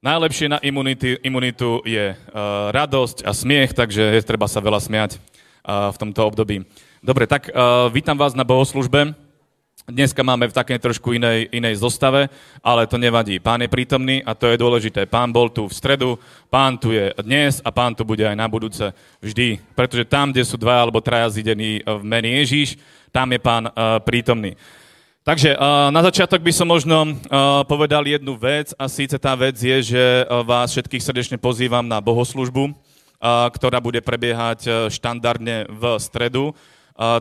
Najlepšie na imunity, imunitu je uh, radosť a smiech, takže je treba sa veľa smiať uh, v tomto období. Dobre, tak uh, vítam vás na bohoslužbe. Dneska máme v takej trošku inej, inej zostave, ale to nevadí. Pán je prítomný a to je dôležité. Pán bol tu v stredu, pán tu je dnes a pán tu bude aj na budúce vždy. Pretože tam, kde sú dva alebo traja zidení v mene Ježíš, tam je pán uh, prítomný. Takže na začiatok by som možno povedal jednu vec a síce tá vec je, že vás všetkých srdečne pozývam na bohoslužbu, ktorá bude prebiehať štandardne v stredu.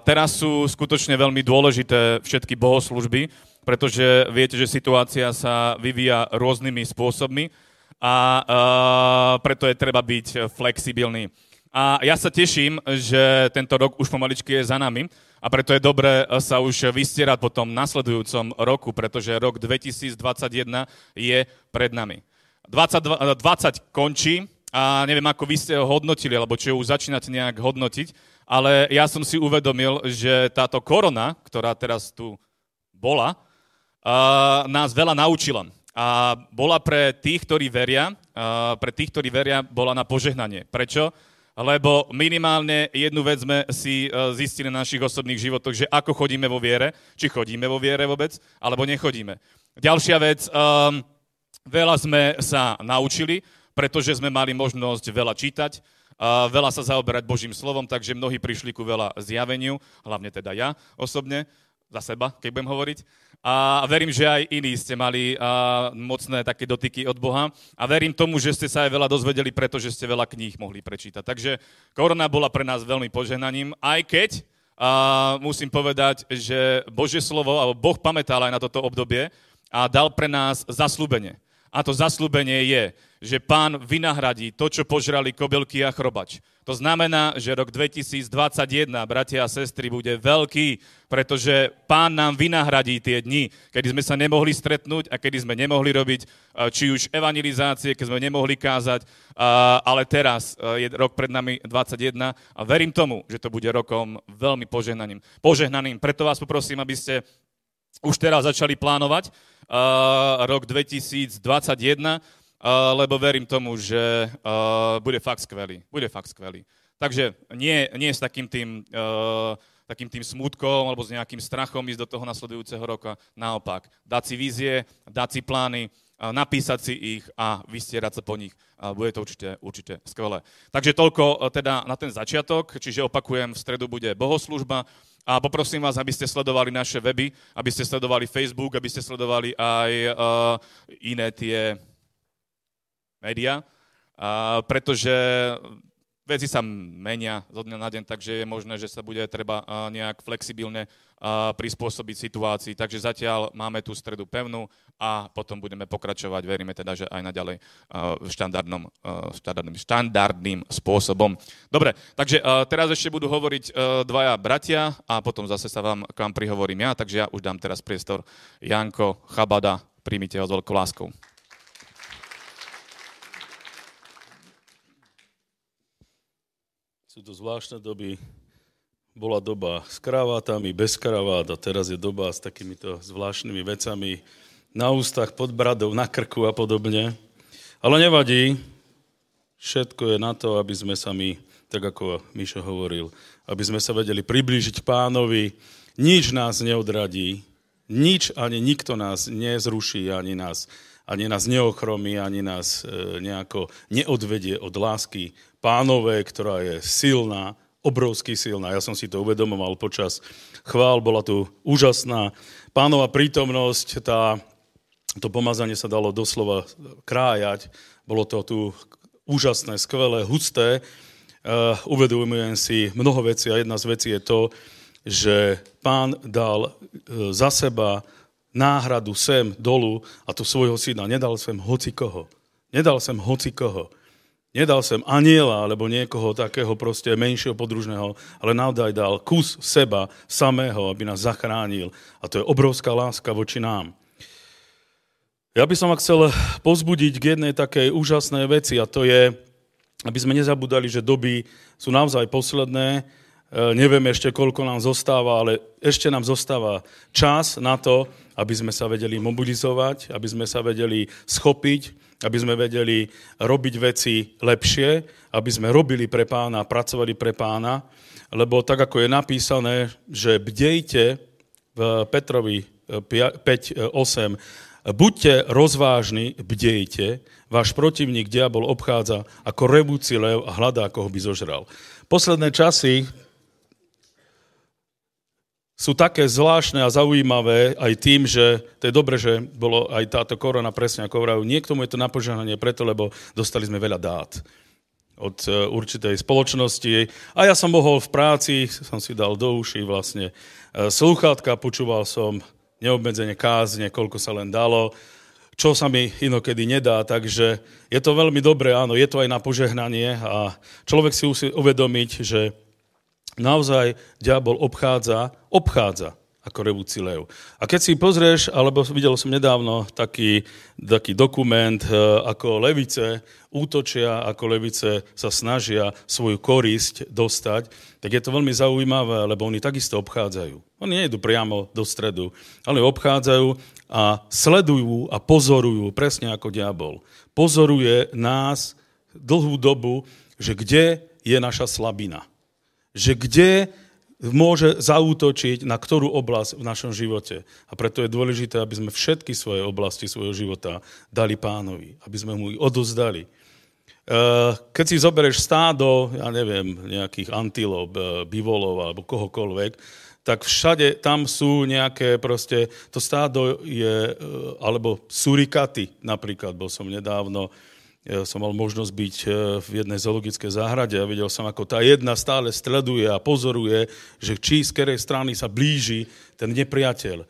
Teraz sú skutočne veľmi dôležité všetky bohoslužby, pretože viete, že situácia sa vyvíja rôznymi spôsobmi a preto je treba byť flexibilný. A ja sa teším, že tento rok už pomaličky je za nami, a preto je dobré sa už vystierať po tom nasledujúcom roku, pretože rok 2021 je pred nami. 20, 20 končí a neviem, ako vy ste ho hodnotili, alebo či ho už začínate nejak hodnotiť, ale ja som si uvedomil, že táto korona, ktorá teraz tu bola, nás veľa naučila. A bola pre tých, ktorí veria, pre tých, ktorí veria, bola na požehnanie. Prečo? Lebo minimálne jednu vec sme si e, zistili na našich osobných životoch, že ako chodíme vo viere, či chodíme vo viere vôbec, alebo nechodíme. Ďalšia vec, um, veľa sme sa naučili, pretože sme mali možnosť veľa čítať, uh, veľa sa zaoberať Božím slovom, takže mnohí prišli ku veľa zjaveniu, hlavne teda ja osobne, za seba, keď budem hovoriť. A verím, že aj iní ste mali a, mocné také dotyky od Boha. A verím tomu, že ste sa aj veľa dozvedeli, pretože ste veľa kníh mohli prečítať. Takže korona bola pre nás veľmi požehnaním, aj keď a, musím povedať, že Božie slovo, alebo Boh pamätal aj na toto obdobie a dal pre nás zaslúbenie. A to zaslúbenie je, že pán vynahradí to, čo požrali kobylky a chrobač. To znamená, že rok 2021, bratia a sestry, bude veľký, pretože pán nám vynahradí tie dni, kedy sme sa nemohli stretnúť a kedy sme nemohli robiť či už evangelizácie, keď sme nemohli kázať, ale teraz je rok pred nami 21 a verím tomu, že to bude rokom veľmi požehnaným. Požehnaným. Preto vás poprosím, aby ste už teraz začali plánovať rok 2021, lebo verím tomu, že bude fakt skvelý. Bude fakt skvelý. Takže nie, nie s takým tým, takým tým smutkom alebo s nejakým strachom ísť do toho nasledujúceho roka. Naopak, dať si vízie, dať si plány, napísať si ich a vystierať sa po nich. Bude to určite, určite skvelé. Takže toľko teda na ten začiatok, čiže opakujem, v stredu bude bohoslužba a poprosím vás, aby ste sledovali naše weby, aby ste sledovali Facebook, aby ste sledovali aj uh, iné tie média, pretože veci sa menia zo dňa na deň, takže je možné, že sa bude treba nejak flexibilne prispôsobiť situácii. Takže zatiaľ máme tú stredu pevnú a potom budeme pokračovať, veríme teda, že aj naďalej štandardnom, štandardným, štandardným spôsobom. Dobre, takže teraz ešte budú hovoriť dvaja bratia a potom zase sa vám k vám prihovorím ja, takže ja už dám teraz priestor Janko Chabada, príjmite ho s veľkou láskou. Sú to zvláštne doby. Bola doba s kravátami, bez kravát a teraz je doba s takýmito zvláštnymi vecami na ústach, pod bradou, na krku a podobne. Ale nevadí, všetko je na to, aby sme sa my, tak ako Mišo hovoril, aby sme sa vedeli priblížiť pánovi. Nič nás neodradí, nič ani nikto nás nezruší, ani nás, ani nás neochromí, ani nás e, nejako neodvedie od lásky pánové, ktorá je silná, obrovsky silná. Ja som si to uvedomoval počas chvál, bola tu úžasná pánova prítomnosť, tá, to pomazanie sa dalo doslova krájať, bolo to tu úžasné, skvelé, husté. Uh, uvedomujem si mnoho vecí a jedna z vecí je to, že pán dal uh, za seba náhradu sem, dolu a tu svojho syna. Nedal sem hoci koho. Nedal sem hoci koho. Nedal sem aniela alebo niekoho takého proste menšieho podružného, ale naozaj dal kus seba samého, aby nás zachránil. A to je obrovská láska voči nám. Ja by som vám chcel pozbudiť k jednej takej úžasnej veci a to je, aby sme nezabudali, že doby sú naozaj posledné, e, nevieme ešte, koľko nám zostáva, ale ešte nám zostáva čas na to, aby sme sa vedeli mobilizovať, aby sme sa vedeli schopiť aby sme vedeli robiť veci lepšie, aby sme robili pre pána, pracovali pre pána, lebo tak, ako je napísané, že bdejte v Petrovi 5.8, buďte rozvážni, bdejte, váš protivník diabol obchádza ako revúci lev a hľadá, ako ho by zožral. Posledné časy sú také zvláštne a zaujímavé aj tým, že to je dobre, že bolo aj táto korona presne ako vrajú. Niektomu je to napožehnanie preto, lebo dostali sme veľa dát od e, určitej spoločnosti. A ja som mohol v práci, som si dal do uši vlastne e, sluchátka, počúval som neobmedzenie kázne, koľko sa len dalo, čo sa mi inokedy nedá, takže je to veľmi dobré, áno, je to aj na požehnanie a človek si musí uvedomiť, že naozaj diabol obchádza, obchádza ako revúci lev. A keď si pozrieš, alebo videl som nedávno taký, taký dokument, e, ako levice útočia, ako levice sa snažia svoju korisť dostať, tak je to veľmi zaujímavé, lebo oni takisto obchádzajú. Oni nejdu priamo do stredu, ale obchádzajú a sledujú a pozorujú, presne ako diabol. Pozoruje nás dlhú dobu, že kde je naša slabina že kde môže zaútočiť na ktorú oblasť v našom živote. A preto je dôležité, aby sme všetky svoje oblasti svojho života dali pánovi, aby sme mu ich odozdali. Eh, keď si zoberieš stádo, ja neviem, nejakých antilop, eh, bivolov alebo kohokoľvek, tak všade tam sú nejaké proste, to stádo je, eh, alebo surikaty napríklad, bol som nedávno som mal možnosť byť e, v jednej zoologickej záhrade a videl som, ako tá jedna stále sleduje a pozoruje, že či z ktorej strany sa blíži ten nepriateľ.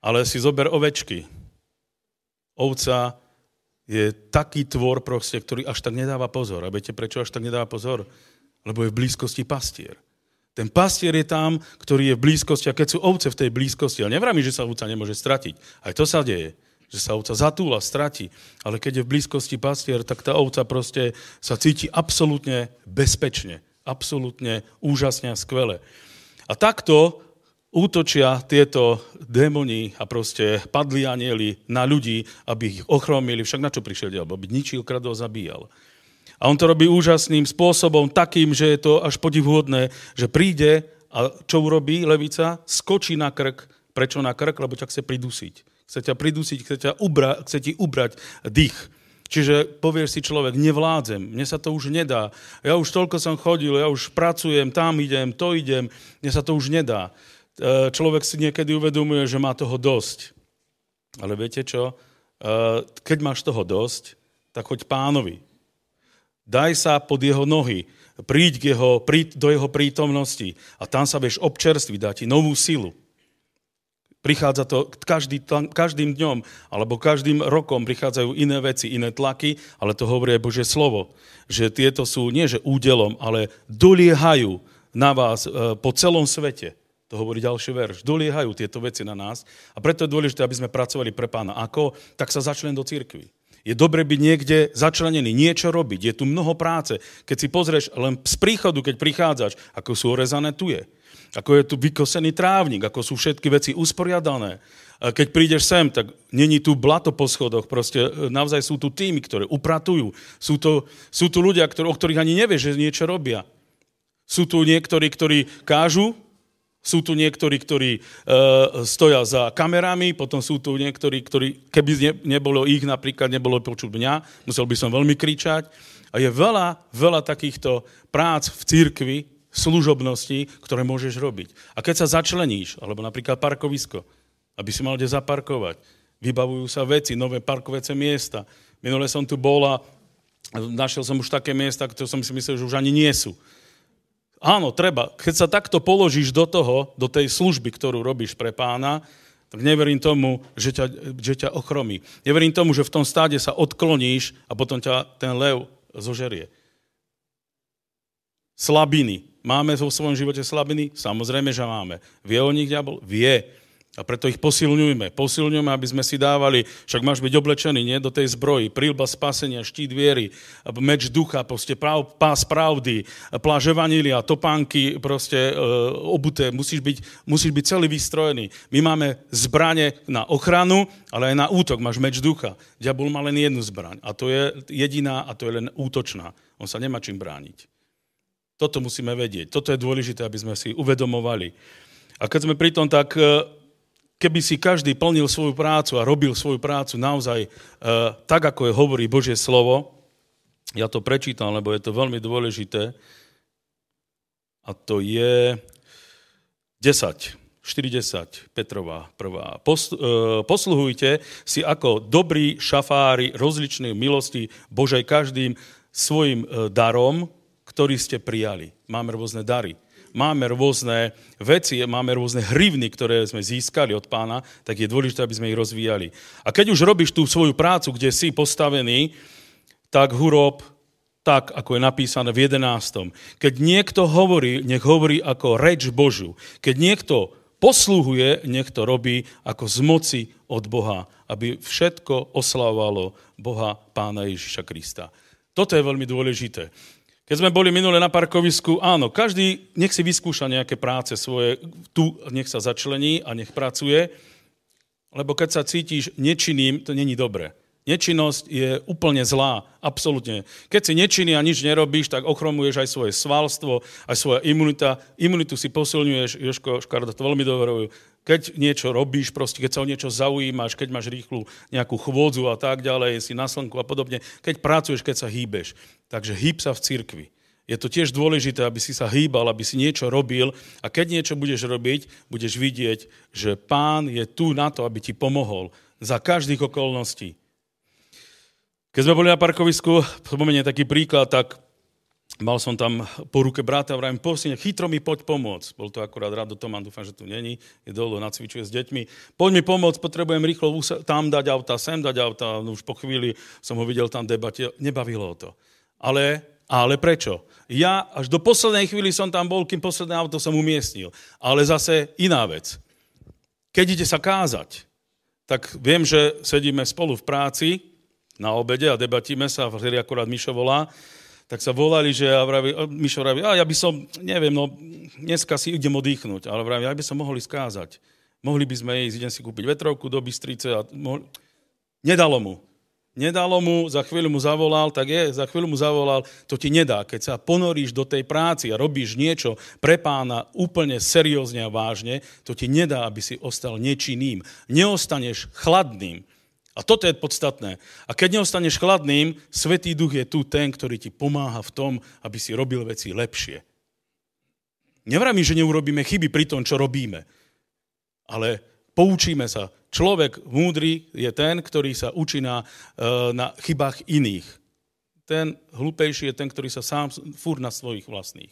Ale si zober ovečky. Ovca je taký tvor, proste, ktorý až tak nedáva pozor. A viete, prečo až tak nedáva pozor? Lebo je v blízkosti pastier. Ten pastier je tam, ktorý je v blízkosti. A keď sú ovce v tej blízkosti, ale nevrám, že sa ovca nemôže stratiť. Aj to sa deje že sa ovca zatúla, stratí. Ale keď je v blízkosti pastier, tak tá ovca proste sa cíti absolútne bezpečne. Absolútne úžasne a skvele. A takto útočia tieto démoni a proste padli anieli na ľudí, aby ich ochromili. Však na čo prišiel diabol? Aby ničil, kradol, zabíjal. A on to robí úžasným spôsobom, takým, že je to až podivhodné, že príde a čo urobí levica? Skočí na krk. Prečo na krk? Lebo ťa chce pridusiť chce ťa pridusiť, chce, ťa ubra, chce ti ubrať dých. Čiže povieš si človek, nevládzem, mne sa to už nedá. Ja už toľko som chodil, ja už pracujem, tam idem, to idem, mne sa to už nedá. E, človek si niekedy uvedomuje, že má toho dosť. Ale viete čo? E, keď máš toho dosť, tak choď pánovi. Daj sa pod jeho nohy, príď jeho, príď do jeho prítomnosti a tam sa vieš občerstviť, dá ti novú silu. Prichádza to každý, každým dňom alebo každým rokom prichádzajú iné veci, iné tlaky, ale to hovorí aj Božie slovo, že tieto sú nie že údelom, ale doliehajú na vás e, po celom svete. To hovorí ďalší verš. Doliehajú tieto veci na nás a preto je dôležité, aby sme pracovali pre pána. Ako? Tak sa začlen do církvy. Je dobre byť niekde začlenený, niečo robiť. Je tu mnoho práce. Keď si pozrieš len z príchodu, keď prichádzaš, ako sú orezané, tu je ako je tu vykosený trávnik, ako sú všetky veci usporiadané. Keď prídeš sem, tak není tu blato po schodoch, proste e, naozaj sú tu týmy, ktoré upratujú. Sú, to, sú tu ľudia, ktorý, o ktorých ani nevieš, že niečo robia. Sú tu niektorí, ktorí kážu, sú tu niektorí, ktorí e, stoja za kamerami, potom sú tu niektorí, ktorí, keby ne, nebolo ich napríklad, nebolo počuť mňa, musel by som veľmi kričať. A je veľa, veľa takýchto prác v církvi, služobnosti, ktoré môžeš robiť. A keď sa začleníš, alebo napríklad parkovisko, aby si mal kde zaparkovať, vybavujú sa veci, nové parkovacie miesta. Minule som tu bol a našiel som už také miesta, ktoré som si myslel, že už ani nie sú. Áno, treba. Keď sa takto položíš do toho, do tej služby, ktorú robíš pre pána, tak neverím tomu, že ťa, že ťa ochromí. Neverím tomu, že v tom stáde sa odkloníš a potom ťa ten lev zožerie. Slabiny. Máme vo svojom živote slabiny? Samozrejme, že máme. Vie o nich diabol? Vie. A preto ich posilňujme. Posilňujme, aby sme si dávali, však máš byť oblečený, nie? Do tej zbroji. Prílba spasenia, štít viery, meč ducha, proste prav, pás pravdy, pláže vanília, topánky, proste e, obuté. Musíš byť, musíš byť celý vystrojený. My máme zbranie na ochranu, ale aj na útok. Máš meč ducha. Diabol má len jednu zbraň. A to je jediná a to je len útočná. On sa nemá čím brániť. Toto musíme vedieť. Toto je dôležité, aby sme si uvedomovali. A keď sme pri tom, tak e, keby si každý plnil svoju prácu a robil svoju prácu naozaj e, tak, ako je hovorí Božie slovo, ja to prečítam, lebo je to veľmi dôležité, a to je 10, 40, Petrová prvá. E, posluhujte si ako dobrí šafári rozličnej milosti Božej každým svojim darom, ktorý ste prijali. Máme rôzne dary máme rôzne veci, máme rôzne hrivny, ktoré sme získali od pána, tak je dôležité, aby sme ich rozvíjali. A keď už robíš tú svoju prácu, kde si postavený, tak hurob tak, ako je napísané v 11. Keď niekto hovorí, nech hovorí ako reč Božu. Keď niekto posluhuje, nech to robí ako z moci od Boha, aby všetko oslavovalo Boha Pána Ježiša Krista. Toto je veľmi dôležité. Keď sme boli minule na parkovisku, áno, každý nech si vyskúša nejaké práce svoje, tu nech sa začlení a nech pracuje, lebo keď sa cítiš nečinným, to není dobre. Nečinnosť je úplne zlá, absolútne. Keď si nečinný a nič nerobíš, tak ochromuješ aj svoje svalstvo, aj svoja imunita. Imunitu si posilňuješ, Joško Škarda to veľmi dobre keď niečo robíš, proste, keď sa o niečo zaujímaš, keď máš rýchlu nejakú chôdzu a tak ďalej, si na slnku a podobne, keď pracuješ, keď sa hýbeš. Takže hýb sa v cirkvi. Je to tiež dôležité, aby si sa hýbal, aby si niečo robil a keď niečo budeš robiť, budeš vidieť, že pán je tu na to, aby ti pomohol za každých okolností. Keď sme boli na parkovisku, spomeniem taký príklad, tak mal som tam po ruke brata, vravím, posne, chytro mi poď pomôcť. Bol to akurát Rado Toman, dúfam, že tu není, je dolu, nacvičuje s deťmi. Poď mi pomôcť, potrebujem rýchlo tam dať auta, sem dať auta. No už po chvíli som ho videl tam debate, nebavilo to. Ale, ale prečo? Ja až do poslednej chvíli som tam bol, kým posledné auto som umiestnil. Ale zase iná vec. Keď ide sa kázať, tak viem, že sedíme spolu v práci, na obede a debatíme sa, vtedy akorát Mišo volá, tak sa volali, že ja vraví, Mišo vraví, a ja by som, neviem, no dneska si idem oddychnúť, ale vraví, ja by som mohol skázať. Mohli by sme ísť, idem si kúpiť vetrovku do Bystrice a mohli... Nedalo mu. Nedalo mu, za chvíľu mu zavolal, tak je, za chvíľu mu zavolal, to ti nedá. Keď sa ponoríš do tej práci a robíš niečo pre pána úplne seriózne a vážne, to ti nedá, aby si ostal nečinným. Neostaneš chladným. A toto je podstatné. A keď neostaneš chladným, Svetý duch je tu ten, ktorý ti pomáha v tom, aby si robil veci lepšie. Nevrámím, že neurobíme chyby pri tom, čo robíme. Ale poučíme sa. Človek múdry je ten, ktorý sa učí na, e, na chybách iných. Ten hlupejší je ten, ktorý sa sám fúr na svojich vlastných.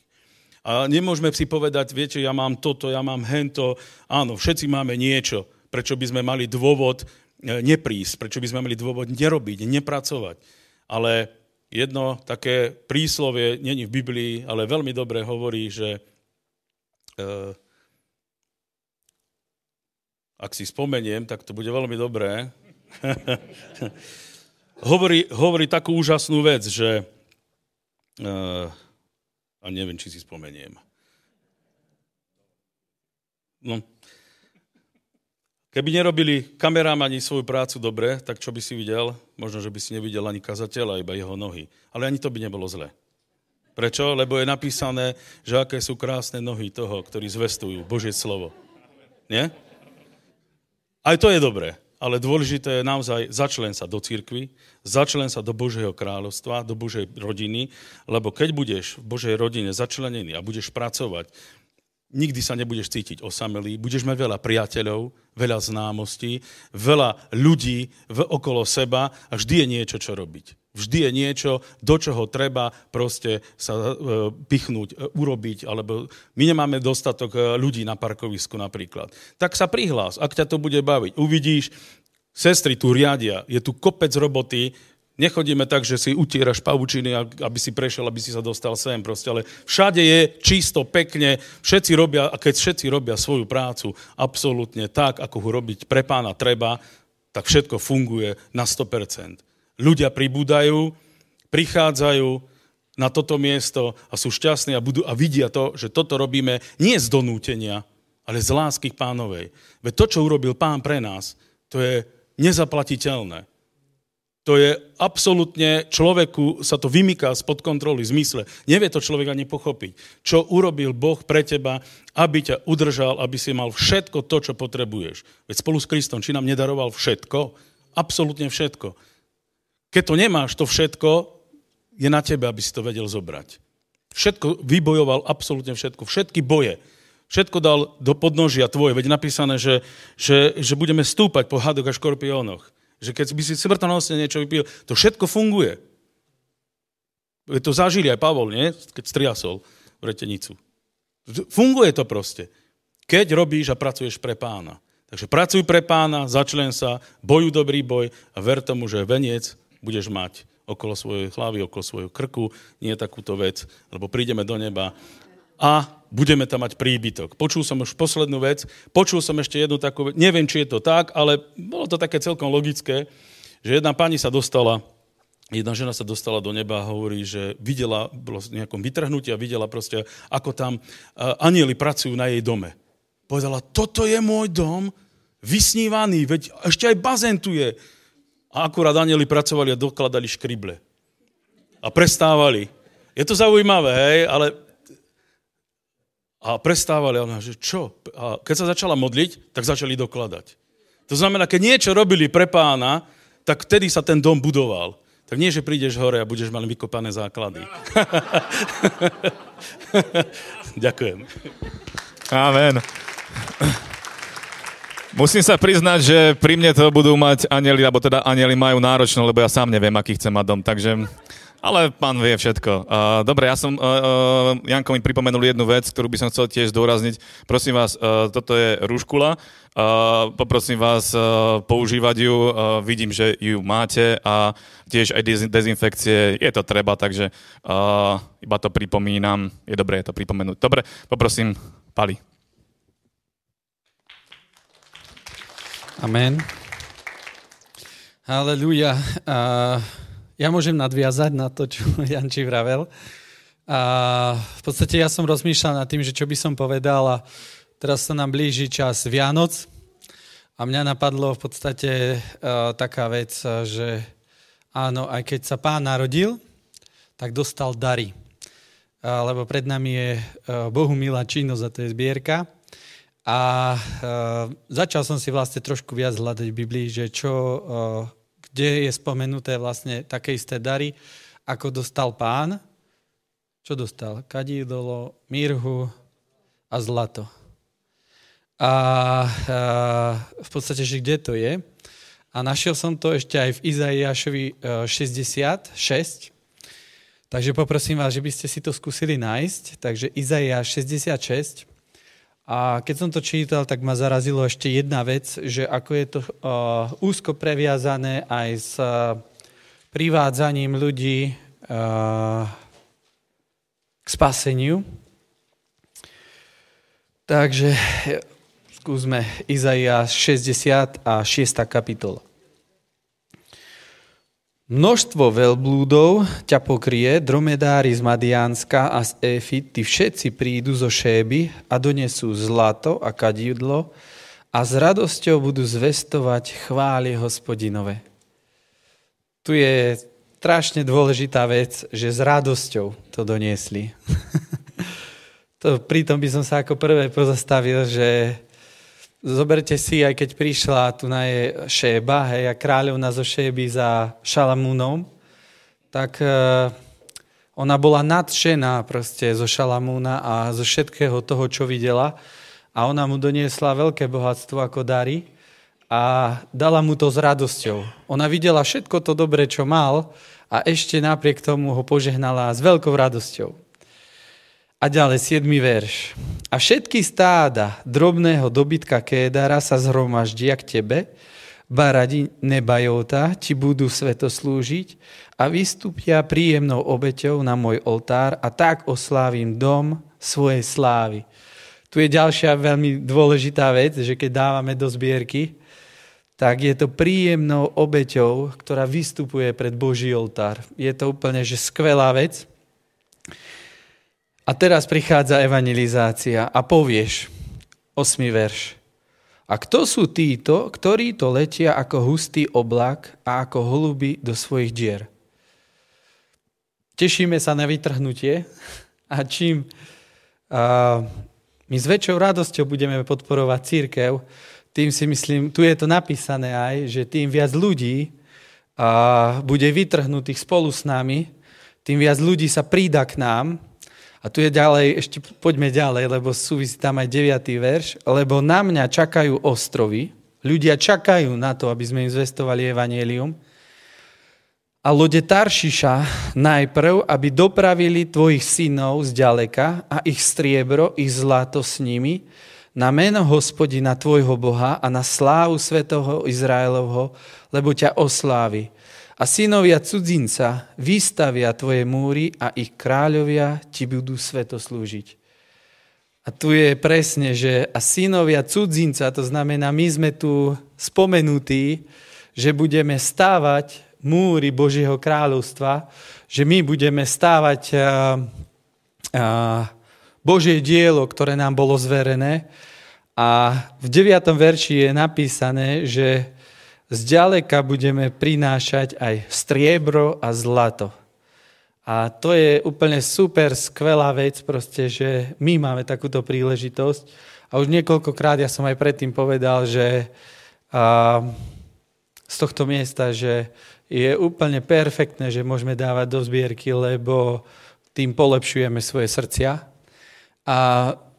A nemôžeme si povedať, viete, ja mám toto, ja mám hento. Áno, všetci máme niečo. Prečo by sme mali dôvod neprísť, prečo by sme mali dôvod nerobiť, nepracovať. Ale jedno také príslovie, není v Biblii, ale veľmi dobre hovorí, že e, ak si spomeniem, tak to bude veľmi dobré. hovorí, hovorí takú úžasnú vec, že e, a neviem, či si spomeniem. No, Keby nerobili kamerámani svoju prácu dobre, tak čo by si videl? Možno, že by si nevidel ani kazateľa, iba jeho nohy. Ale ani to by nebolo zle. Prečo? Lebo je napísané, že aké sú krásne nohy toho, ktorí zvestujú Božie slovo. Nie? Aj to je dobré, ale dôležité je naozaj začlen sa do cirkvy, začlen sa do Božieho kráľovstva, do Božej rodiny, lebo keď budeš v Božej rodine začlenený a budeš pracovať, nikdy sa nebudeš cítiť osamelý, budeš mať veľa priateľov, veľa známostí, veľa ľudí v, okolo seba a vždy je niečo, čo robiť. Vždy je niečo, do čoho treba proste sa e, pichnúť, e, urobiť, alebo my nemáme dostatok e, ľudí na parkovisku napríklad. Tak sa prihlás, ak ťa to bude baviť. Uvidíš, sestry tu riadia, je tu kopec roboty, Nechodíme tak, že si utieraš pavučiny, aby si prešiel, aby si sa dostal sem proste, ale všade je čisto, pekne, všetci robia, a keď všetci robia svoju prácu absolútne tak, ako ho robiť pre pána treba, tak všetko funguje na 100%. Ľudia pribúdajú, prichádzajú na toto miesto a sú šťastní a, budú, a vidia to, že toto robíme nie z donútenia, ale z lásky k pánovej. Veď to, čo urobil pán pre nás, to je nezaplatiteľné. To je absolútne, človeku sa to vymyká spod kontroly, zmysle. Nevie to človek ani pochopiť. Čo urobil Boh pre teba, aby ťa udržal, aby si mal všetko to, čo potrebuješ. Veď spolu s Kristom, či nám nedaroval všetko? Absolútne všetko. Keď to nemáš, to všetko je na tebe, aby si to vedel zobrať. Všetko vybojoval, absolútne všetko. Všetky boje. Všetko dal do podnožia tvoje. Veď napísané, že, že, že budeme stúpať po hadoch a škorpiónoch. Že keď by si smrtonosne niečo vypil, to všetko funguje. To zažili aj Pavol, nie? Keď striasol retenicu. Funguje to proste. Keď robíš a pracuješ pre pána. Takže pracuj pre pána, začlen sa, boju dobrý boj a ver tomu, že veniec budeš mať okolo svojej hlavy, okolo svojho krku, nie takúto vec, lebo prídeme do neba a budeme tam mať príbytok. Počul som už poslednú vec, počul som ešte jednu takú vec, neviem, či je to tak, ale bolo to také celkom logické, že jedna pani sa dostala, jedna žena sa dostala do neba a hovorí, že videla, bolo v nejakom vytrhnutí a videla proste, ako tam anieli pracujú na jej dome. Povedala, toto je môj dom, vysnívaný, veď ešte aj bazén tu je. A akurát anieli pracovali a dokladali škrible. A prestávali. Je to zaujímavé, hej, ale a prestávali, a ona, že čo? A keď sa začala modliť, tak začali dokladať. To znamená, keď niečo robili pre pána, tak vtedy sa ten dom budoval. Tak nie, že prídeš hore a budeš mať vykopané základy. Ďakujem. Amen. Musím sa priznať, že pri mne to budú mať anieli, alebo teda anieli majú náročné, lebo ja sám neviem, aký chcem mať dom, takže ale pán vie všetko. Uh, dobre, ja som, uh, uh, Janko mi pripomenul jednu vec, ktorú by som chcel tiež zdôrazniť. Prosím vás, uh, toto je rúškula. Uh, poprosím vás uh, používať ju. Uh, vidím, že ju máte a tiež aj dezinfekcie. Je to treba, takže uh, iba to pripomínam. Je dobré je to pripomenúť. Dobre, poprosím Pali. Amen. Halelúja. Uh... Ja môžem nadviazať na to, čo Janči vravel. A v podstate ja som rozmýšľal nad tým, že čo by som povedal a teraz sa nám blíži čas Vianoc a mňa napadlo v podstate uh, taká vec, že áno, aj keď sa pán narodil, tak dostal dary. Uh, lebo pred nami je uh, Bohu milá činnosť a to je zbierka. A uh, začal som si vlastne trošku viac hľadať v Biblii, že čo uh, kde je spomenuté vlastne také isté dary, ako dostal pán. Čo dostal? Kadídolo, mirhu a zlato. A, a v podstate, že kde to je? A našiel som to ešte aj v Izaiášovi 66. E, Takže poprosím vás, že by ste si to skúsili nájsť. Takže Izaiáš 66. A keď som to čítal, tak ma zarazilo ešte jedna vec, že ako je to uh, úzko previazané aj s uh, privádzaním ľudí uh, k spaseniu. Takže skúsme Izaiáš 60 a 6. kapitola. Množstvo veľblúdov ťa pokrie, dromedári z Madiánska a z Éfy, ty všetci prídu zo Šéby a donesú zlato a kadidlo a s radosťou budú zvestovať chvály hospodinové. Tu je strašne dôležitá vec, že s radosťou to doniesli. to, pritom by som sa ako prvé pozastavil, že Zoberte si, aj keď prišla tu na je Šéba, hej, a kráľovna zo Šéby za Šalamúnom, tak e, ona bola nadšená proste zo Šalamúna a zo všetkého toho, čo videla. A ona mu doniesla veľké bohatstvo ako dary a dala mu to s radosťou. Ona videla všetko to dobre, čo mal a ešte napriek tomu ho požehnala s veľkou radosťou. A ďalej, 7. verš. A všetky stáda drobného dobytka Kédara sa zhromaždia k tebe, baradi nebajota ti budú sveto slúžiť a vystúpia príjemnou obeťou na môj oltár a tak oslávim dom svojej slávy. Tu je ďalšia veľmi dôležitá vec, že keď dávame do zbierky, tak je to príjemnou obeťou, ktorá vystupuje pred Boží oltár. Je to úplne že skvelá vec. A teraz prichádza evangelizácia a povieš, 8. verš. A kto sú títo, ktorí to letia ako hustý oblak a ako holuby do svojich dier? Tešíme sa na vytrhnutie a čím a, my s väčšou radosťou budeme podporovať církev, tým si myslím, tu je to napísané aj, že tým viac ľudí a, bude vytrhnutých spolu s nami, tým viac ľudí sa prída k nám a tu je ďalej, ešte poďme ďalej, lebo súvisí tam aj 9. verš. Lebo na mňa čakajú ostrovy, ľudia čakajú na to, aby sme im zvestovali evanielium. A lode Taršiša najprv, aby dopravili tvojich synov z ďaleka a ich striebro, ich zlato s nimi, na meno hospodina tvojho Boha a na slávu svetoho Izraelovho, lebo ťa oslávi a synovia cudzinca vystavia tvoje múry a ich kráľovia ti budú sveto slúžiť. A tu je presne, že a synovia cudzinca, to znamená, my sme tu spomenutí, že budeme stávať múry Božieho kráľovstva, že my budeme stávať a, a, Božie dielo, ktoré nám bolo zverené. A v 9. verši je napísané, že zďaleka budeme prinášať aj striebro a zlato. A to je úplne super, skvelá vec, proste, že my máme takúto príležitosť. A už niekoľkokrát ja som aj predtým povedal, že a, z tohto miesta, že je úplne perfektné, že môžeme dávať do zbierky, lebo tým polepšujeme svoje srdcia. A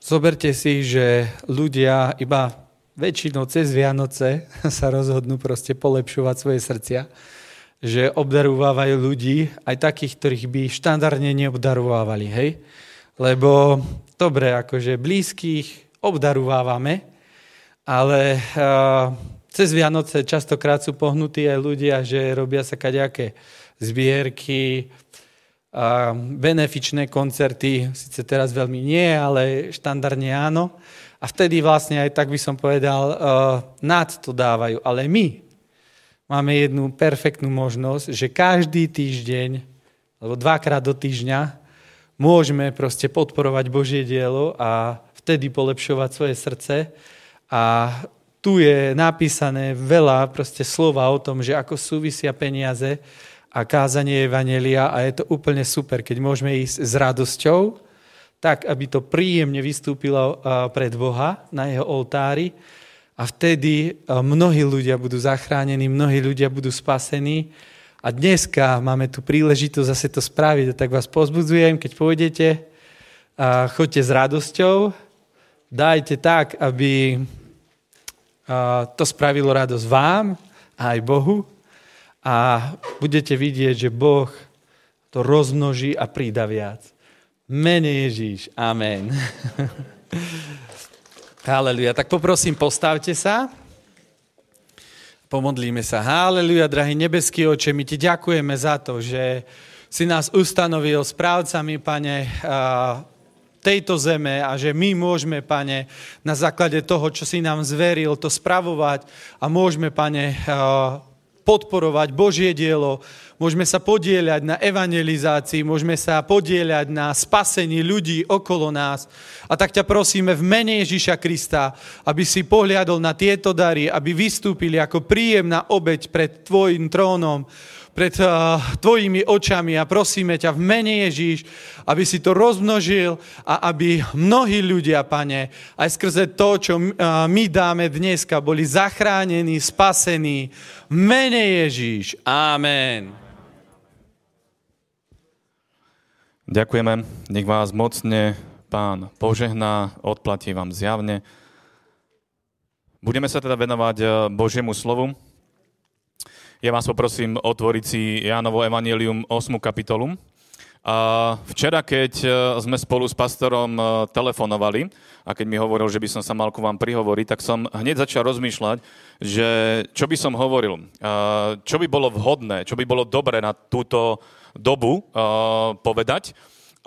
zoberte si, že ľudia iba väčšinou cez Vianoce sa rozhodnú proste polepšovať svoje srdcia, že obdarovávajú ľudí, aj takých, ktorých by štandardne neobdarovávali, hej? Lebo, dobre, akože blízkych obdarovávame, ale uh, cez Vianoce častokrát sú pohnutí aj ľudia, že robia sa kaďaké zbierky, uh, benefičné koncerty, síce teraz veľmi nie, ale štandardne áno. A vtedy vlastne aj tak by som povedal, uh, nad to dávajú. Ale my máme jednu perfektnú možnosť, že každý týždeň, alebo dvakrát do týždňa, môžeme proste podporovať Božie dielo a vtedy polepšovať svoje srdce. A tu je napísané veľa proste slova o tom, že ako súvisia peniaze a kázanie Evanelia a je to úplne super, keď môžeme ísť s radosťou, tak, aby to príjemne vystúpilo pred Boha na jeho oltári a vtedy mnohí ľudia budú zachránení, mnohí ľudia budú spasení. A dneska máme tu príležitosť zase to spraviť, tak vás pozbudzujem, keď pôjdete, choďte s radosťou, dajte tak, aby to spravilo radosť vám a aj Bohu a budete vidieť, že Boh to rozmnoží a prída viac. Mene Ježíš. Amen. Haleluja. Tak poprosím, postavte sa. Pomodlíme sa. Haleluja, drahý nebeský oče, my ti ďakujeme za to, že si nás ustanovil správcami, pane, tejto zeme a že my môžeme, pane, na základe toho, čo si nám zveril, to spravovať a môžeme, pane, podporovať Božie dielo, môžeme sa podieľať na evangelizácii, môžeme sa podieľať na spasení ľudí okolo nás. A tak ťa prosíme v mene Ježíša Krista, aby si pohliadol na tieto dary, aby vystúpili ako príjemná obeď pred Tvojim trónom, pred uh, tvojimi očami a prosíme ťa v mene Ježíš, aby si to rozmnožil a aby mnohí ľudia, pane, aj skrze to, čo uh, my dáme dneska, boli zachránení, spasení. V mene Ježíš. Amen. Ďakujeme. Nech vás mocne pán požehná, odplatí vám zjavne. Budeme sa teda venovať uh, Božiemu slovu. Ja vás poprosím otvoriť si Jánovo Evangelium 8. kapitolu A včera, keď e, sme spolu s pastorom e, telefonovali a keď mi hovoril, že by som sa mal ku vám prihovoriť, tak som hneď začal rozmýšľať, že čo by som hovoril, čo by bolo vhodné, čo by bolo dobré na túto dobu povedať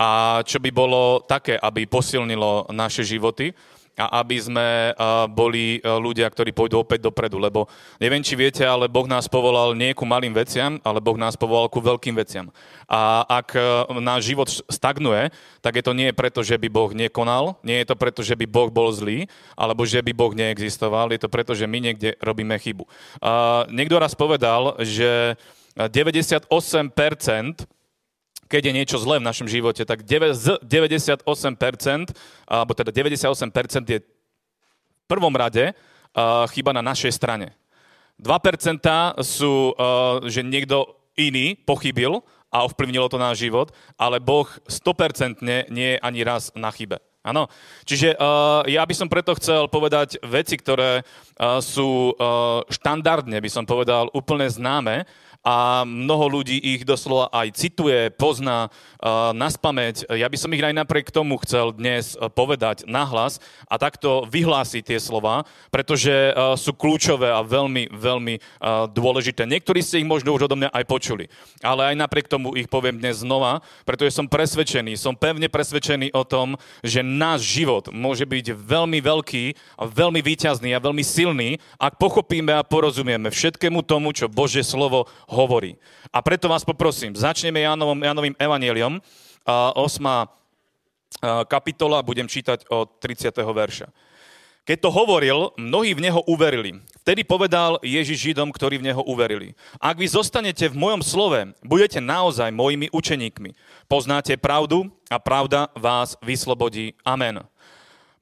a čo by bolo také, aby posilnilo naše životy a aby sme boli e, ľudia, ktorí pôjdu opäť dopredu. Lebo neviem, či viete, ale Boh nás povolal nie ku malým veciam, ale Boh nás povolal ku veľkým veciam. A ak e, náš život stagnuje, tak je to nie preto, že by Boh nekonal, nie je to preto, že by Boh bol zlý, alebo že by Boh neexistoval, je to preto, že my niekde robíme chybu. A niekto raz povedal, že 98% keď je niečo zlé v našom živote, tak z 98%, alebo teda 98% je v prvom rade chyba na našej strane. 2% sú, že niekto iný pochybil a ovplyvnilo to náš život, ale Boh 100% nie je ani raz na chybe. Áno. Čiže uh, ja by som preto chcel povedať veci, ktoré uh, sú uh, štandardne, by som povedal, úplne známe, a mnoho ľudí ich doslova aj cituje, pozná uh, na spameť. Ja by som ich aj napriek tomu chcel dnes uh, povedať nahlas a takto vyhlásiť tie slova, pretože uh, sú kľúčové a veľmi, veľmi uh, dôležité. Niektorí ste ich možno už odo mňa aj počuli, ale aj napriek tomu ich poviem dnes znova, pretože som presvedčený, som pevne presvedčený o tom, že náš život môže byť veľmi veľký a veľmi výťazný a veľmi silný, ak pochopíme a porozumieme všetkému tomu, čo Božie slovo hovorí. A preto vás poprosím, začneme Jánovom, Jánovým evanieliom, 8. kapitola, budem čítať od 30. verša. Keď to hovoril, mnohí v neho uverili. Vtedy povedal Ježiš Židom, ktorí v neho uverili. Ak vy zostanete v mojom slove, budete naozaj mojimi učeníkmi. Poznáte pravdu a pravda vás vyslobodí. Amen.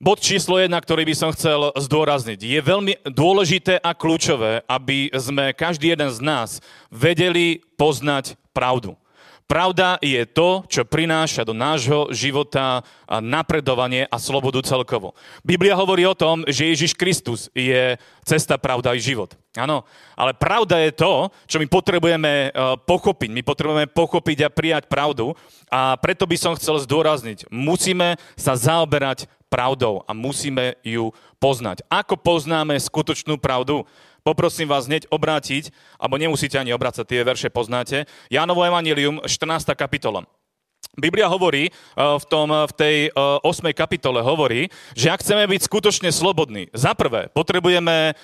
Bod číslo jedna, ktorý by som chcel zdôrazniť. Je veľmi dôležité a kľúčové, aby sme každý jeden z nás vedeli poznať pravdu. Pravda je to, čo prináša do nášho života napredovanie a slobodu celkovo. Biblia hovorí o tom, že Ježiš Kristus je cesta, pravda i život. Áno, ale pravda je to, čo my potrebujeme e, pochopiť. My potrebujeme pochopiť a prijať pravdu a preto by som chcel zdôrazniť, musíme sa zaoberať pravdou a musíme ju poznať. Ako poznáme skutočnú pravdu? Poprosím vás hneď obrátiť, alebo nemusíte ani obrácať, tie verše poznáte. Jánovo Evangelium, 14. kapitola. Biblia hovorí, eh, v, tom, v tej 8. Eh, kapitole hovorí, že ak chceme byť skutočne slobodní, za prvé potrebujeme,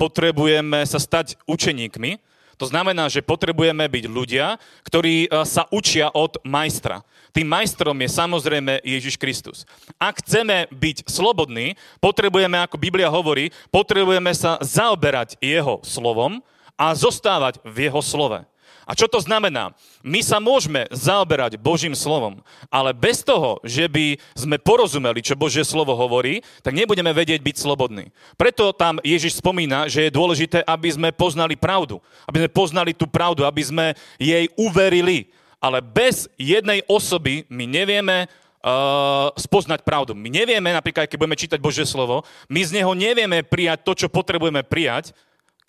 potrebujeme sa stať učeníkmi, to znamená, že potrebujeme byť ľudia, ktorí sa učia od majstra. Tým majstrom je samozrejme Ježiš Kristus. Ak chceme byť slobodní, potrebujeme, ako Biblia hovorí, potrebujeme sa zaoberať jeho slovom a zostávať v jeho slove. A čo to znamená? My sa môžeme zaoberať Božím slovom, ale bez toho, že by sme porozumeli, čo Božie slovo hovorí, tak nebudeme vedieť byť slobodní. Preto tam Ježiš spomína, že je dôležité, aby sme poznali pravdu. Aby sme poznali tú pravdu, aby sme jej uverili ale bez jednej osoby my nevieme uh, spoznať pravdu. My nevieme, napríklad, keď budeme čítať Božie slovo, my z neho nevieme prijať to, čo potrebujeme prijať,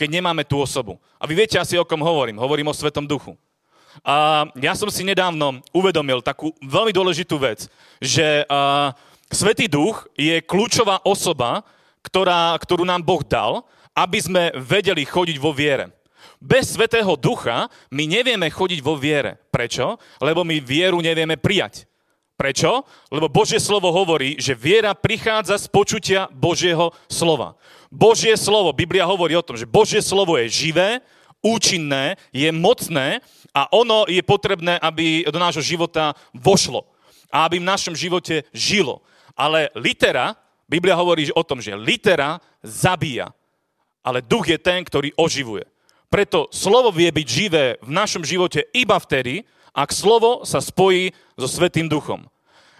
keď nemáme tú osobu. A vy viete asi, o kom hovorím. Hovorím o Svetom duchu. A ja som si nedávno uvedomil takú veľmi dôležitú vec, že uh, Svetý duch je kľúčová osoba, ktorá, ktorú nám Boh dal, aby sme vedeli chodiť vo viere. Bez Svetého Ducha my nevieme chodiť vo viere. Prečo? Lebo my vieru nevieme prijať. Prečo? Lebo Božie slovo hovorí, že viera prichádza z počutia Božieho slova. Božie slovo, Biblia hovorí o tom, že Božie slovo je živé, účinné, je mocné a ono je potrebné, aby do nášho života vošlo a aby v našom živote žilo. Ale litera, Biblia hovorí o tom, že litera zabíja, ale duch je ten, ktorý oživuje. Preto slovo vie byť živé v našom živote iba vtedy, ak slovo sa spojí so Svetým duchom.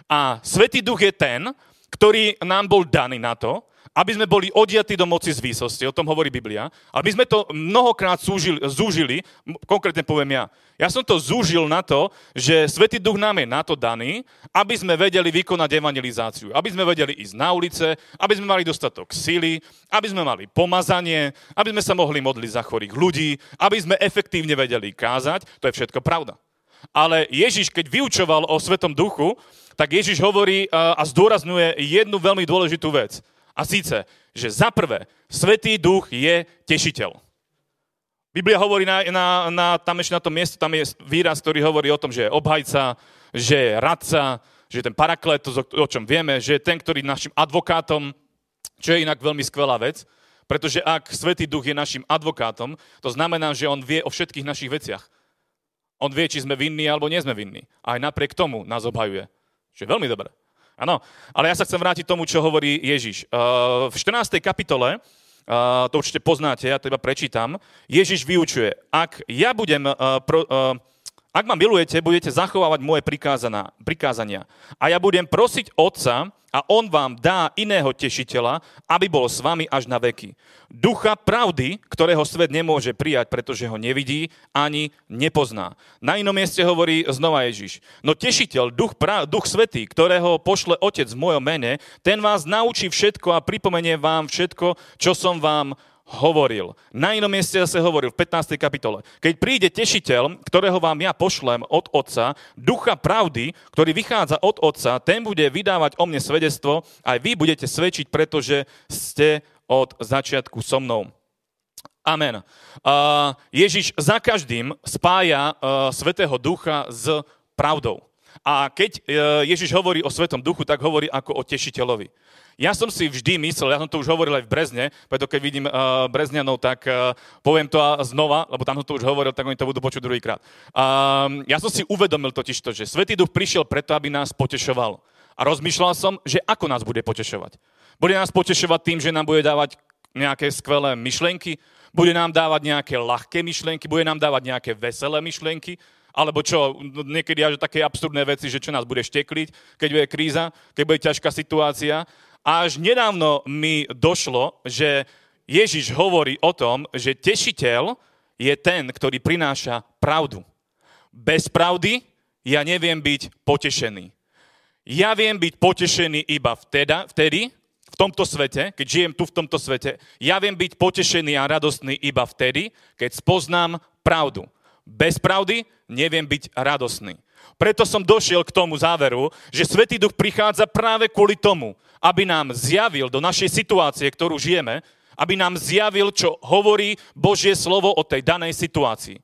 A Svetý duch je ten, ktorý nám bol daný na to, aby sme boli odiatí do moci z výsosti, o tom hovorí Biblia, aby sme to mnohokrát zúžili, zúžili, konkrétne poviem ja. Ja som to zúžil na to, že Svetý Duch nám je na to daný, aby sme vedeli vykonať evangelizáciu, aby sme vedeli ísť na ulice, aby sme mali dostatok síly, aby sme mali pomazanie, aby sme sa mohli modliť za chorých ľudí, aby sme efektívne vedeli kázať, to je všetko pravda. Ale Ježiš, keď vyučoval o Svetom duchu, tak Ježiš hovorí a zdôrazňuje jednu veľmi dôležitú vec. A síce, že za prvé, Svetý duch je tešiteľ. Biblia hovorí na, na, na, tam ešte na tom mieste, tam je výraz, ktorý hovorí o tom, že je obhajca, že je radca, že je ten parakletos, o, o čom vieme, že je ten, ktorý je našim advokátom, čo je inak veľmi skvelá vec, pretože ak Svetý duch je našim advokátom, to znamená, že on vie o všetkých našich veciach. On vie, či sme vinní alebo nie sme vinní. A aj napriek tomu nás obhajuje. Čo je veľmi dobré. Áno, ale ja sa chcem vrátiť tomu, čo hovorí Ježiš. Uh, v 14. kapitole, uh, to určite poznáte, ja to iba prečítam, Ježiš vyučuje, ak ja budem uh, pro, ak ma milujete, budete zachovávať moje prikázania. A ja budem prosiť Otca a On vám dá iného tešiteľa, aby bol s vami až na veky. Ducha pravdy, ktorého svet nemôže prijať, pretože ho nevidí ani nepozná. Na inom mieste hovorí znova Ježiš. No tešiteľ, duch, pra, duch svetý, ktorého pošle Otec v mojom mene, ten vás naučí všetko a pripomenie vám všetko, čo som vám hovoril. Na inom mieste zase hovoril v 15. kapitole. Keď príde tešiteľ, ktorého vám ja pošlem od Otca, ducha pravdy, ktorý vychádza od Otca, ten bude vydávať o mne svedectvo, aj vy budete svedčiť, pretože ste od začiatku so mnou. Amen. Ježiš za každým spája uh, Svetého Ducha s pravdou. A keď uh, Ježiš hovorí o Svetom Duchu, tak hovorí ako o tešiteľovi. Ja som si vždy myslel, ja som to už hovoril aj v Brezne, preto keď vidím uh, Brezňanov, tak uh, poviem to znova, lebo tam som to už hovoril, tak oni to budú počuť druhýkrát. Uh, ja som si uvedomil totiž to, že Svetý Duch prišiel preto, aby nás potešoval. A rozmýšľal som, že ako nás bude potešovať. Bude nás potešovať tým, že nám bude dávať nejaké skvelé myšlienky, bude nám dávať nejaké ľahké myšlienky, bude nám dávať nejaké veselé myšlienky, alebo čo, niekedy až také absurdné veci, že čo nás bude štekliť, keď bude kríza, keď bude ťažká situácia. Až nedávno mi došlo, že Ježiš hovorí o tom, že tešiteľ je ten, ktorý prináša pravdu. Bez pravdy ja neviem byť potešený. Ja viem byť potešený iba vteda, vtedy, v tomto svete, keď žijem tu v tomto svete. Ja viem byť potešený a radostný iba vtedy, keď spoznám pravdu. Bez pravdy neviem byť radostný. Preto som došiel k tomu záveru, že Svetý Duch prichádza práve kvôli tomu, aby nám zjavil do našej situácie, ktorú žijeme, aby nám zjavil, čo hovorí Božie slovo o tej danej situácii.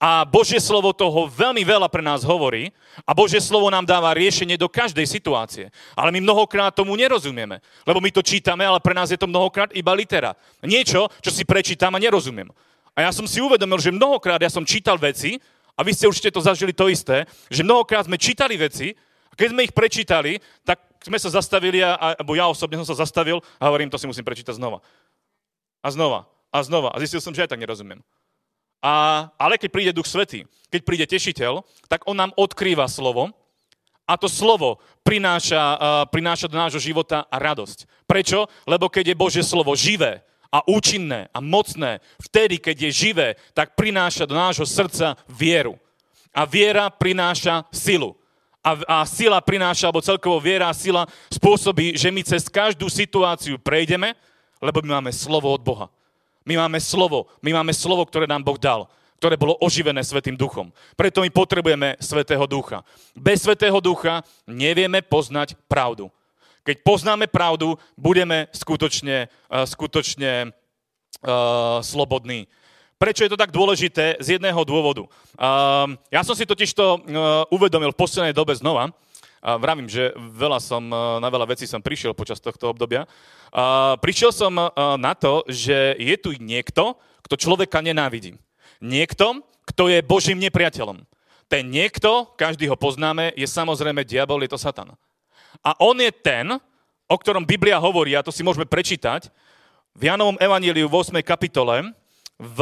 A Božie slovo toho veľmi veľa pre nás hovorí a Božie slovo nám dáva riešenie do každej situácie. Ale my mnohokrát tomu nerozumieme, lebo my to čítame, ale pre nás je to mnohokrát iba litera. Niečo, čo si prečítam a nerozumiem. A ja som si uvedomil, že mnohokrát ja som čítal veci, a vy ste určite to zažili to isté, že mnohokrát sme čítali veci a keď sme ich prečítali, tak sme sa zastavili, a, alebo ja osobne som sa zastavil a hovorím, to si musím prečítať znova. A znova. A znova. A zistil som, že aj tak nerozumiem. A, ale keď príde Duch Svetý, keď príde Tešiteľ, tak on nám odkrýva slovo a to slovo prináša, uh, prináša do nášho života radosť. Prečo? Lebo keď je Božie slovo živé, a účinné a mocné. Vtedy, keď je živé, tak prináša do nášho srdca vieru. A viera prináša silu. A, a sila prináša, alebo celkovo viera a sila spôsobí, že my cez každú situáciu prejdeme, lebo my máme slovo od Boha. My máme slovo, my máme slovo, ktoré nám Boh dal, ktoré bolo oživené Svetým duchom. Preto my potrebujeme Svetého ducha. Bez Svetého ducha nevieme poznať pravdu. Keď poznáme pravdu, budeme skutočne, uh, skutočne uh, slobodní. Prečo je to tak dôležité? Z jedného dôvodu. Uh, ja som si totiž to uh, uvedomil v poslednej dobe znova. Uh, vravím, že veľa som, na veľa vecí som prišiel počas tohto obdobia. Uh, prišiel som na to, že je tu niekto, kto človeka nenávidí. Niekto, kto je Božím nepriateľom. Ten niekto, každý ho poznáme, je samozrejme diabol, je to Satan. A on je ten, o ktorom Biblia hovorí, a to si môžeme prečítať, v Janovom evaníliu v 8. kapitole, v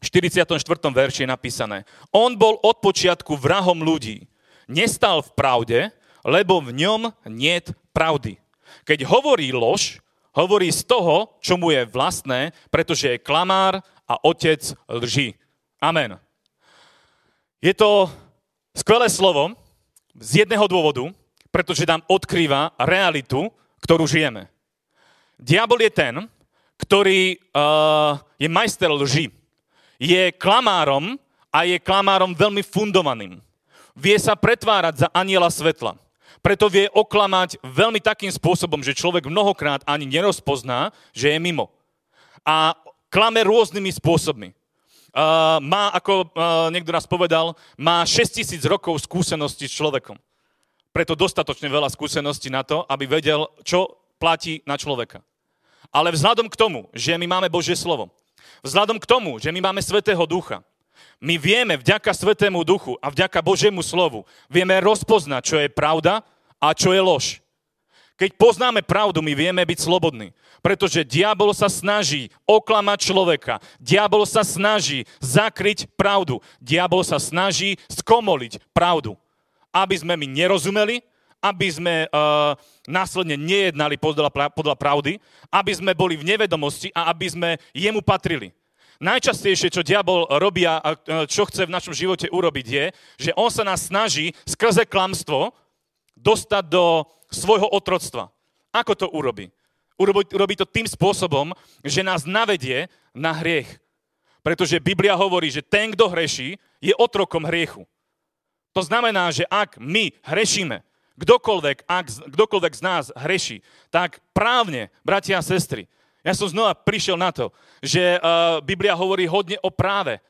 44. verši je napísané. On bol od počiatku vrahom ľudí. Nestal v pravde, lebo v ňom niet pravdy. Keď hovorí lož, hovorí z toho, čo mu je vlastné, pretože je klamár a otec lží. Amen. Je to skvelé slovo z jedného dôvodu, pretože nám odkrýva realitu, ktorú žijeme. Diabol je ten, ktorý uh, je majster lži. Je klamárom a je klamárom veľmi fundovaným. Vie sa pretvárať za aniela svetla. Preto vie oklamať veľmi takým spôsobom, že človek mnohokrát ani nerozpozná, že je mimo. A klame rôznymi spôsobmi. Uh, má, ako uh, niekto raz povedal, má 6000 rokov skúsenosti s človekom. Preto dostatočne veľa skúseností na to, aby vedel, čo platí na človeka. Ale vzhľadom k tomu, že my máme Božie slovo, vzhľadom k tomu, že my máme Svetého Ducha, my vieme vďaka Svetému Duchu a vďaka Božiemu slovu, vieme rozpoznať, čo je pravda a čo je lož. Keď poznáme pravdu, my vieme byť slobodní. Pretože diabol sa snaží oklamať človeka. Diabol sa snaží zakryť pravdu. Diabol sa snaží skomoliť pravdu. Aby sme my nerozumeli, aby sme uh, následne nejednali podľa, podľa pravdy, aby sme boli v nevedomosti a aby sme jemu patrili. Najčastejšie, čo diabol robí a čo chce v našom živote urobiť, je, že on sa nás snaží skrze klamstvo dostať do svojho otroctva. Ako to? Urobí, urobí to tým spôsobom, že nás navedie na hriech. Pretože Biblia hovorí, že ten, kto hreší, je otrokom hriechu. To znamená, že ak my hrešíme, kdokoľvek, ak, kdokoľvek z nás hreší, tak právne, bratia a sestry, ja som znova prišiel na to, že uh, Biblia hovorí hodne o práve.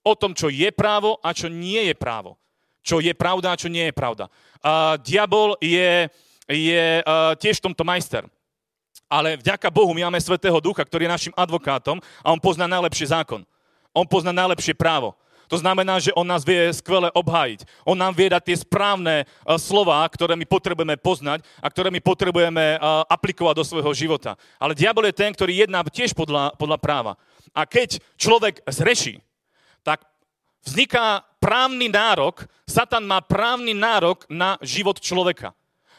O tom, čo je právo a čo nie je právo. Čo je pravda a čo nie je pravda. Uh, diabol je, je uh, tiež v tomto majster. Ale vďaka Bohu my máme Svetého Ducha, ktorý je našim advokátom a on pozná najlepší zákon. On pozná najlepšie právo. To znamená, že on nás vie skvele obhájiť. On nám vie dať tie správne uh, slova, ktoré my potrebujeme poznať a ktoré my potrebujeme uh, aplikovať do svojho života. Ale diabol je ten, ktorý jedná tiež podľa, podľa práva. A keď človek zreší, tak vzniká právny nárok, Satan má právny nárok na život človeka.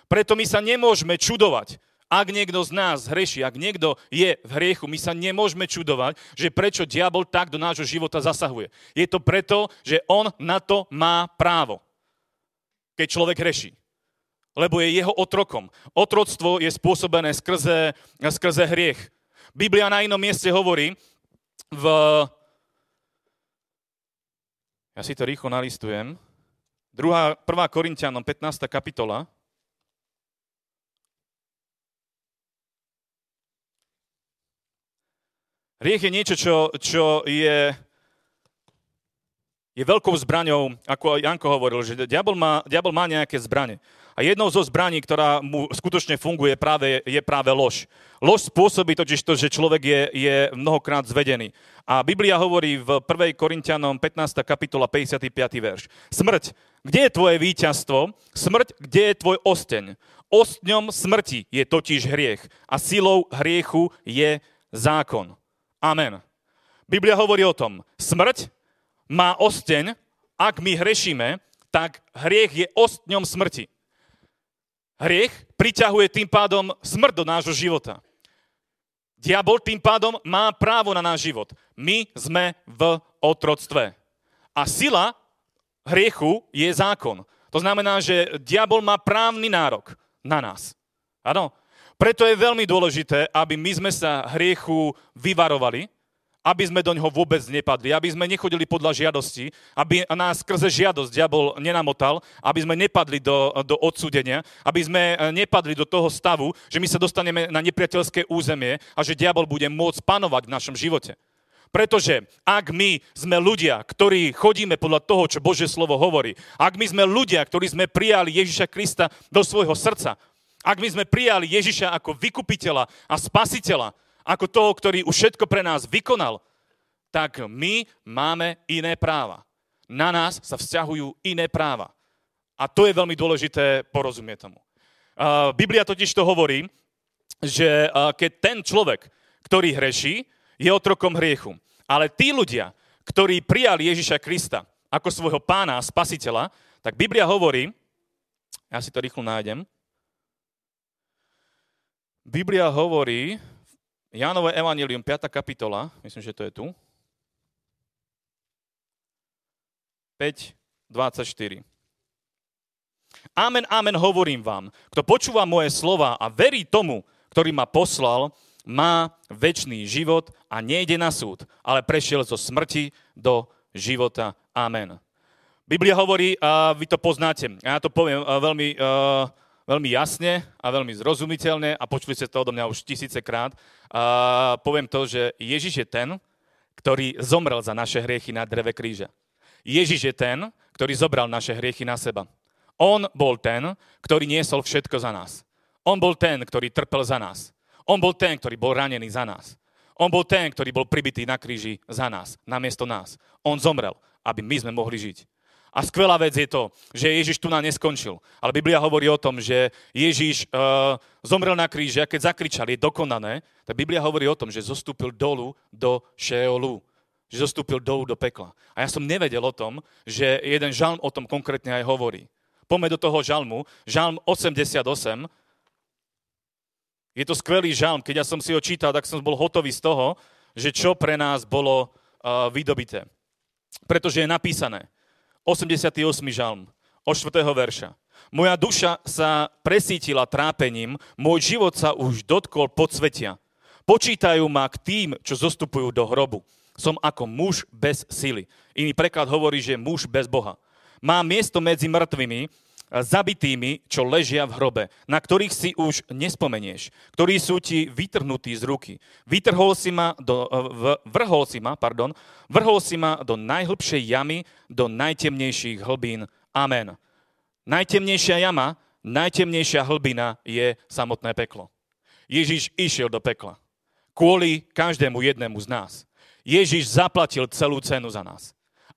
Preto my sa nemôžeme čudovať, ak niekto z nás hreší, ak niekto je v hriechu, my sa nemôžeme čudovať, že prečo diabol tak do nášho života zasahuje. Je to preto, že on na to má právo, keď človek hreší. Lebo je jeho otrokom. Otroctvo je spôsobené skrze, skrze hriech. Biblia na inom mieste hovorí v... Ja si to rýchlo nalistujem. 2. 1. Korintianom, 15. kapitola, Hriech je niečo, čo, čo je, je veľkou zbraňou, ako Janko hovoril, že diabol má, diabol má nejaké zbranie. A jednou zo zbraní, ktorá mu skutočne funguje, práve, je práve lož. Lož spôsobí totiž to, že človek je, je mnohokrát zvedený. A Biblia hovorí v 1. Korintianom 15. kapitola 55. verš. Smrť, kde je tvoje víťazstvo? Smrť, kde je tvoj osteň? Ostňom smrti je totiž hriech a silou hriechu je zákon. Amen. Biblia hovorí o tom, smrť má osteň, ak my hrešíme, tak hriech je ostňom smrti. Hriech priťahuje tým pádom smrť do nášho života. Diabol tým pádom má právo na náš život. My sme v otroctve. A sila hriechu je zákon. To znamená, že diabol má právny nárok na nás. Áno, preto je veľmi dôležité, aby my sme sa hriechu vyvarovali, aby sme do ňoho vôbec nepadli, aby sme nechodili podľa žiadosti, aby nás skrze žiadosť diabol nenamotal, aby sme nepadli do, do odsúdenia, aby sme eh, nepadli do toho stavu, že my sa dostaneme na nepriateľské územie a že diabol bude môcť panovať v našom živote. Pretože ak my sme ľudia, ktorí chodíme podľa toho, čo Božie slovo hovorí, ak my sme ľudia, ktorí sme prijali Ježiša Krista do svojho srdca, ak my sme prijali Ježiša ako vykupiteľa a spasiteľa, ako toho, ktorý už všetko pre nás vykonal, tak my máme iné práva. Na nás sa vzťahujú iné práva. A to je veľmi dôležité porozumieť tomu. Biblia totiž to hovorí, že keď ten človek, ktorý hreší, je otrokom hriechu. Ale tí ľudia, ktorí prijali Ježiša Krista ako svojho pána a spasiteľa, tak Biblia hovorí, ja si to rýchlo nájdem, Biblia hovorí, Jánové Evangelium, 5. kapitola, myslím, že to je tu, 5, 24. Amen, amen, hovorím vám. Kto počúva moje slova a verí tomu, ktorý ma poslal, má väčší život a nejde na súd, ale prešiel zo smrti do života. Amen. Biblia hovorí, a vy to poznáte, ja to poviem veľmi, veľmi jasne a veľmi zrozumiteľne a počuli ste to odo mňa už tisícekrát. Poviem to, že Ježiš je ten, ktorý zomrel za naše hriechy na dreve kríža. Ježiš je ten, ktorý zobral naše hriechy na seba. On bol ten, ktorý niesol všetko za nás. On bol ten, ktorý trpel za nás. On bol ten, ktorý bol ranený za nás. On bol ten, ktorý bol pribitý na kríži za nás, namiesto nás. On zomrel, aby my sme mohli žiť. A skvelá vec je to, že Ježiš tu nám neskončil. Ale Biblia hovorí o tom, že Ježiš uh, zomrel na kríži a keď zakričal, je dokonané, tak Biblia hovorí o tom, že zostúpil dolu do Šeolu. Že zostúpil dolu do pekla. A ja som nevedel o tom, že jeden žalm o tom konkrétne aj hovorí. Poďme do toho žalmu. Žalm 88. Je to skvelý žalm. Keď ja som si ho čítal, tak som bol hotový z toho, že čo pre nás bolo uh, vydobité. Pretože je napísané, 88. žalm, od 4. verša. Moja duša sa presítila trápením, môj život sa už dotkol podsvetia. Počítajú ma k tým, čo zostupujú do hrobu. Som ako muž bez sily. Iný preklad hovorí, že muž bez Boha. Má miesto medzi mŕtvými, zabitými, čo ležia v hrobe, na ktorých si už nespomenieš, ktorí sú ti vytrhnutí z ruky. Vytrhol si ma do, vrhol si ma, pardon, vrhol si ma do najhlbšej jamy, do najtemnejších hlbín. Amen. Najtemnejšia jama, najtemnejšia hlbina je samotné peklo. Ježiš išiel do pekla. Kvôli každému jednému z nás. Ježiš zaplatil celú cenu za nás.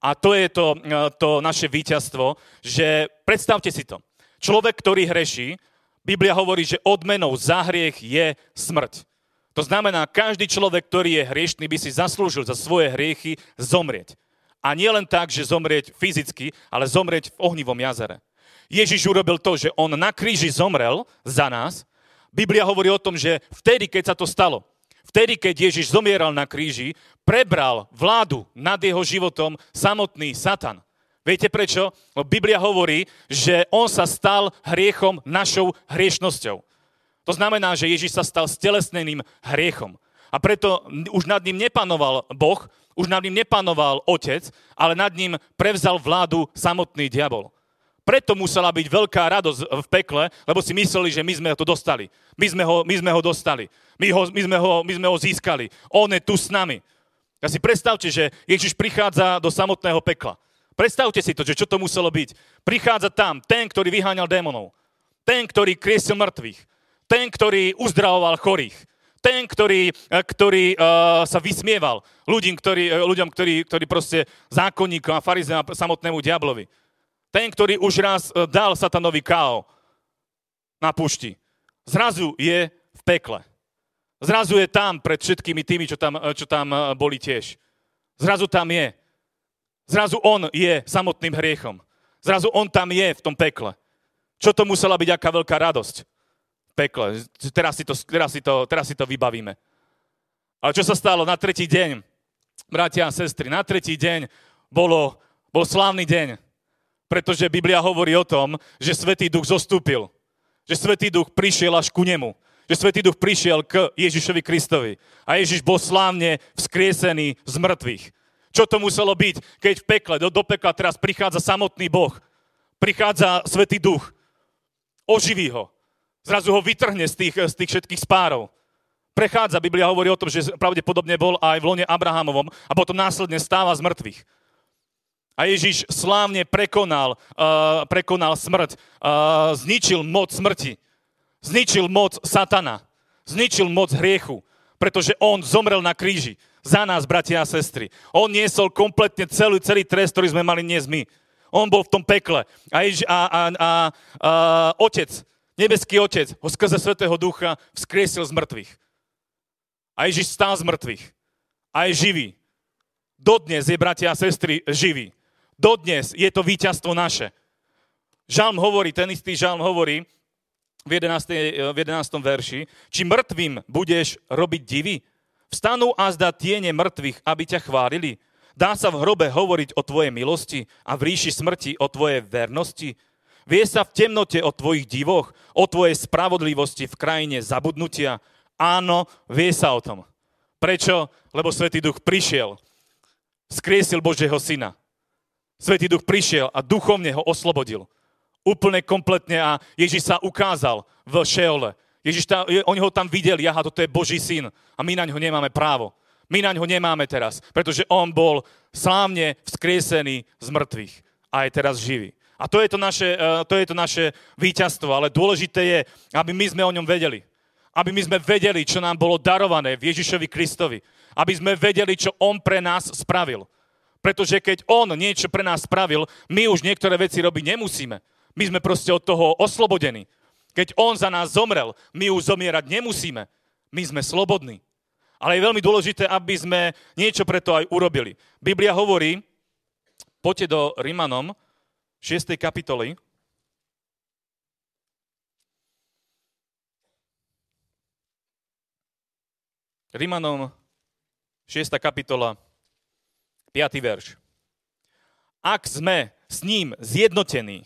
A to je to, e, to naše víťazstvo, že predstavte si to. Človek, ktorý hreší, Biblia hovorí, že odmenou za hriech je smrť. To znamená, každý človek, ktorý je hriešný, by si zaslúžil za svoje hriechy zomrieť. A nie len tak, že zomrieť fyzicky, ale zomrieť v ohnivom jazere. Ježiš urobil to, že on na kríži zomrel za nás. Biblia hovorí o tom, že vtedy, keď sa to stalo, vtedy, keď Ježiš zomieral na kríži, prebral vládu nad jeho životom samotný Satan. Viete prečo? Lebo Biblia hovorí, že on sa stal hriechom našou hriešnosťou. To znamená, že Ježiš sa stal stelesneným hriechom. A preto už nad ním nepanoval Boh, už nad ním nepanoval Otec, ale nad ním prevzal vládu samotný diabol. Preto musela byť veľká radosť v pekle, lebo si mysleli, že my sme to dostali. My sme ho, my sme ho dostali. My, ho, my, sme ho, my sme ho získali. On je tu s nami. A si predstavte, že Ježiš prichádza do samotného pekla. Predstavte si to, že čo to muselo byť. Prichádza tam ten, ktorý vyháňal démonov. Ten, ktorý kriesil mŕtvych. Ten, ktorý uzdravoval chorých. Ten, ktorý, eh, ktorý uh, sa vysmieval ľuďom, ktorí, uh, ľuďom ktorí, ktorí proste zákonníkom a farizeom a samotnému diablovi. Ten, ktorý už raz e, dal satanovi káo na pušti. Zrazu je v pekle. Zrazu je tam pred všetkými tými, čo tam, e, čo tam e, boli tiež. Zrazu tam je. Zrazu on je samotným hriechom. Zrazu on tam je v tom pekle. Čo to musela byť aká veľká radosť pekle. Teraz si to, teraz si to, teraz si to vybavíme. Ale čo sa stalo na tretí deň? Bratia a sestry, na tretí deň bolo, bol slávny deň pretože Biblia hovorí o tom, že Svetý Duch zostúpil. Že Svetý Duch prišiel až ku nemu. Že Svetý Duch prišiel k Ježišovi Kristovi. A Ježiš bol slávne vzkriesený z mŕtvych. Čo to muselo byť, keď v pekle, do, do pekla teraz prichádza samotný Boh. Prichádza Svetý Duch. Oživí ho. Zrazu ho vytrhne z tých, z tých všetkých spárov. Prechádza, Biblia hovorí o tom, že pravdepodobne bol aj v lone Abrahamovom a potom následne stáva z mŕtvych. A Ježiš slávne prekonal, uh, prekonal smrť, uh, zničil moc smrti, zničil moc satana, zničil moc hriechu, pretože on zomrel na kríži za nás, bratia a sestry. On niesol kompletne celý, celý trest, ktorý sme mali dnes my. On bol v tom pekle. A, Ježiš, a, a, a, a otec, nebeský otec, ho skrze Svetého Ducha vzkriesil z mŕtvych. A Ježiš stál z mŕtvych. A je živý. Dodnes je, bratia a sestry, živý. Dodnes je to víťazstvo naše. Žalm hovorí, ten istý žalm hovorí v 11. v 11. verši, či mŕtvým budeš robiť divy? Vstanú a zda tiene mŕtvych, aby ťa chválili? Dá sa v hrobe hovoriť o tvojej milosti a v ríši smrti o tvojej vernosti? Vie sa v temnote o tvojich divoch, o tvojej spravodlivosti v krajine zabudnutia? Áno, vie sa o tom. Prečo? Lebo Svetý Duch prišiel, skriesil Božieho Syna Svetý duch prišiel a duchovne ho oslobodil. Úplne kompletne a Ježiš sa ukázal v Šeole. Ježiš ta, oni ho tam videli, aha, toto je Boží syn a my na ňo nemáme právo. My na ňo nemáme teraz, pretože on bol slávne vzkriesený z mŕtvych a je teraz živý. A to je to naše, eh, to je to naše víťazstvo, ale dôležité je, aby my sme o ňom vedeli. Aby my sme vedeli, čo nám bolo darované v Ježišovi Kristovi. Aby sme vedeli, čo on pre nás spravil. Pretože keď on niečo pre nás spravil, my už niektoré veci robiť nemusíme. My sme proste od toho oslobodení. Keď on za nás zomrel, my už zomierať nemusíme. My sme slobodní. Ale je veľmi dôležité, aby sme niečo preto aj urobili. Biblia hovorí, poďte do Rimanom, 6. kapitoly, Rimanom 6. kapitola, 5. verš. Ak sme s ním zjednotení,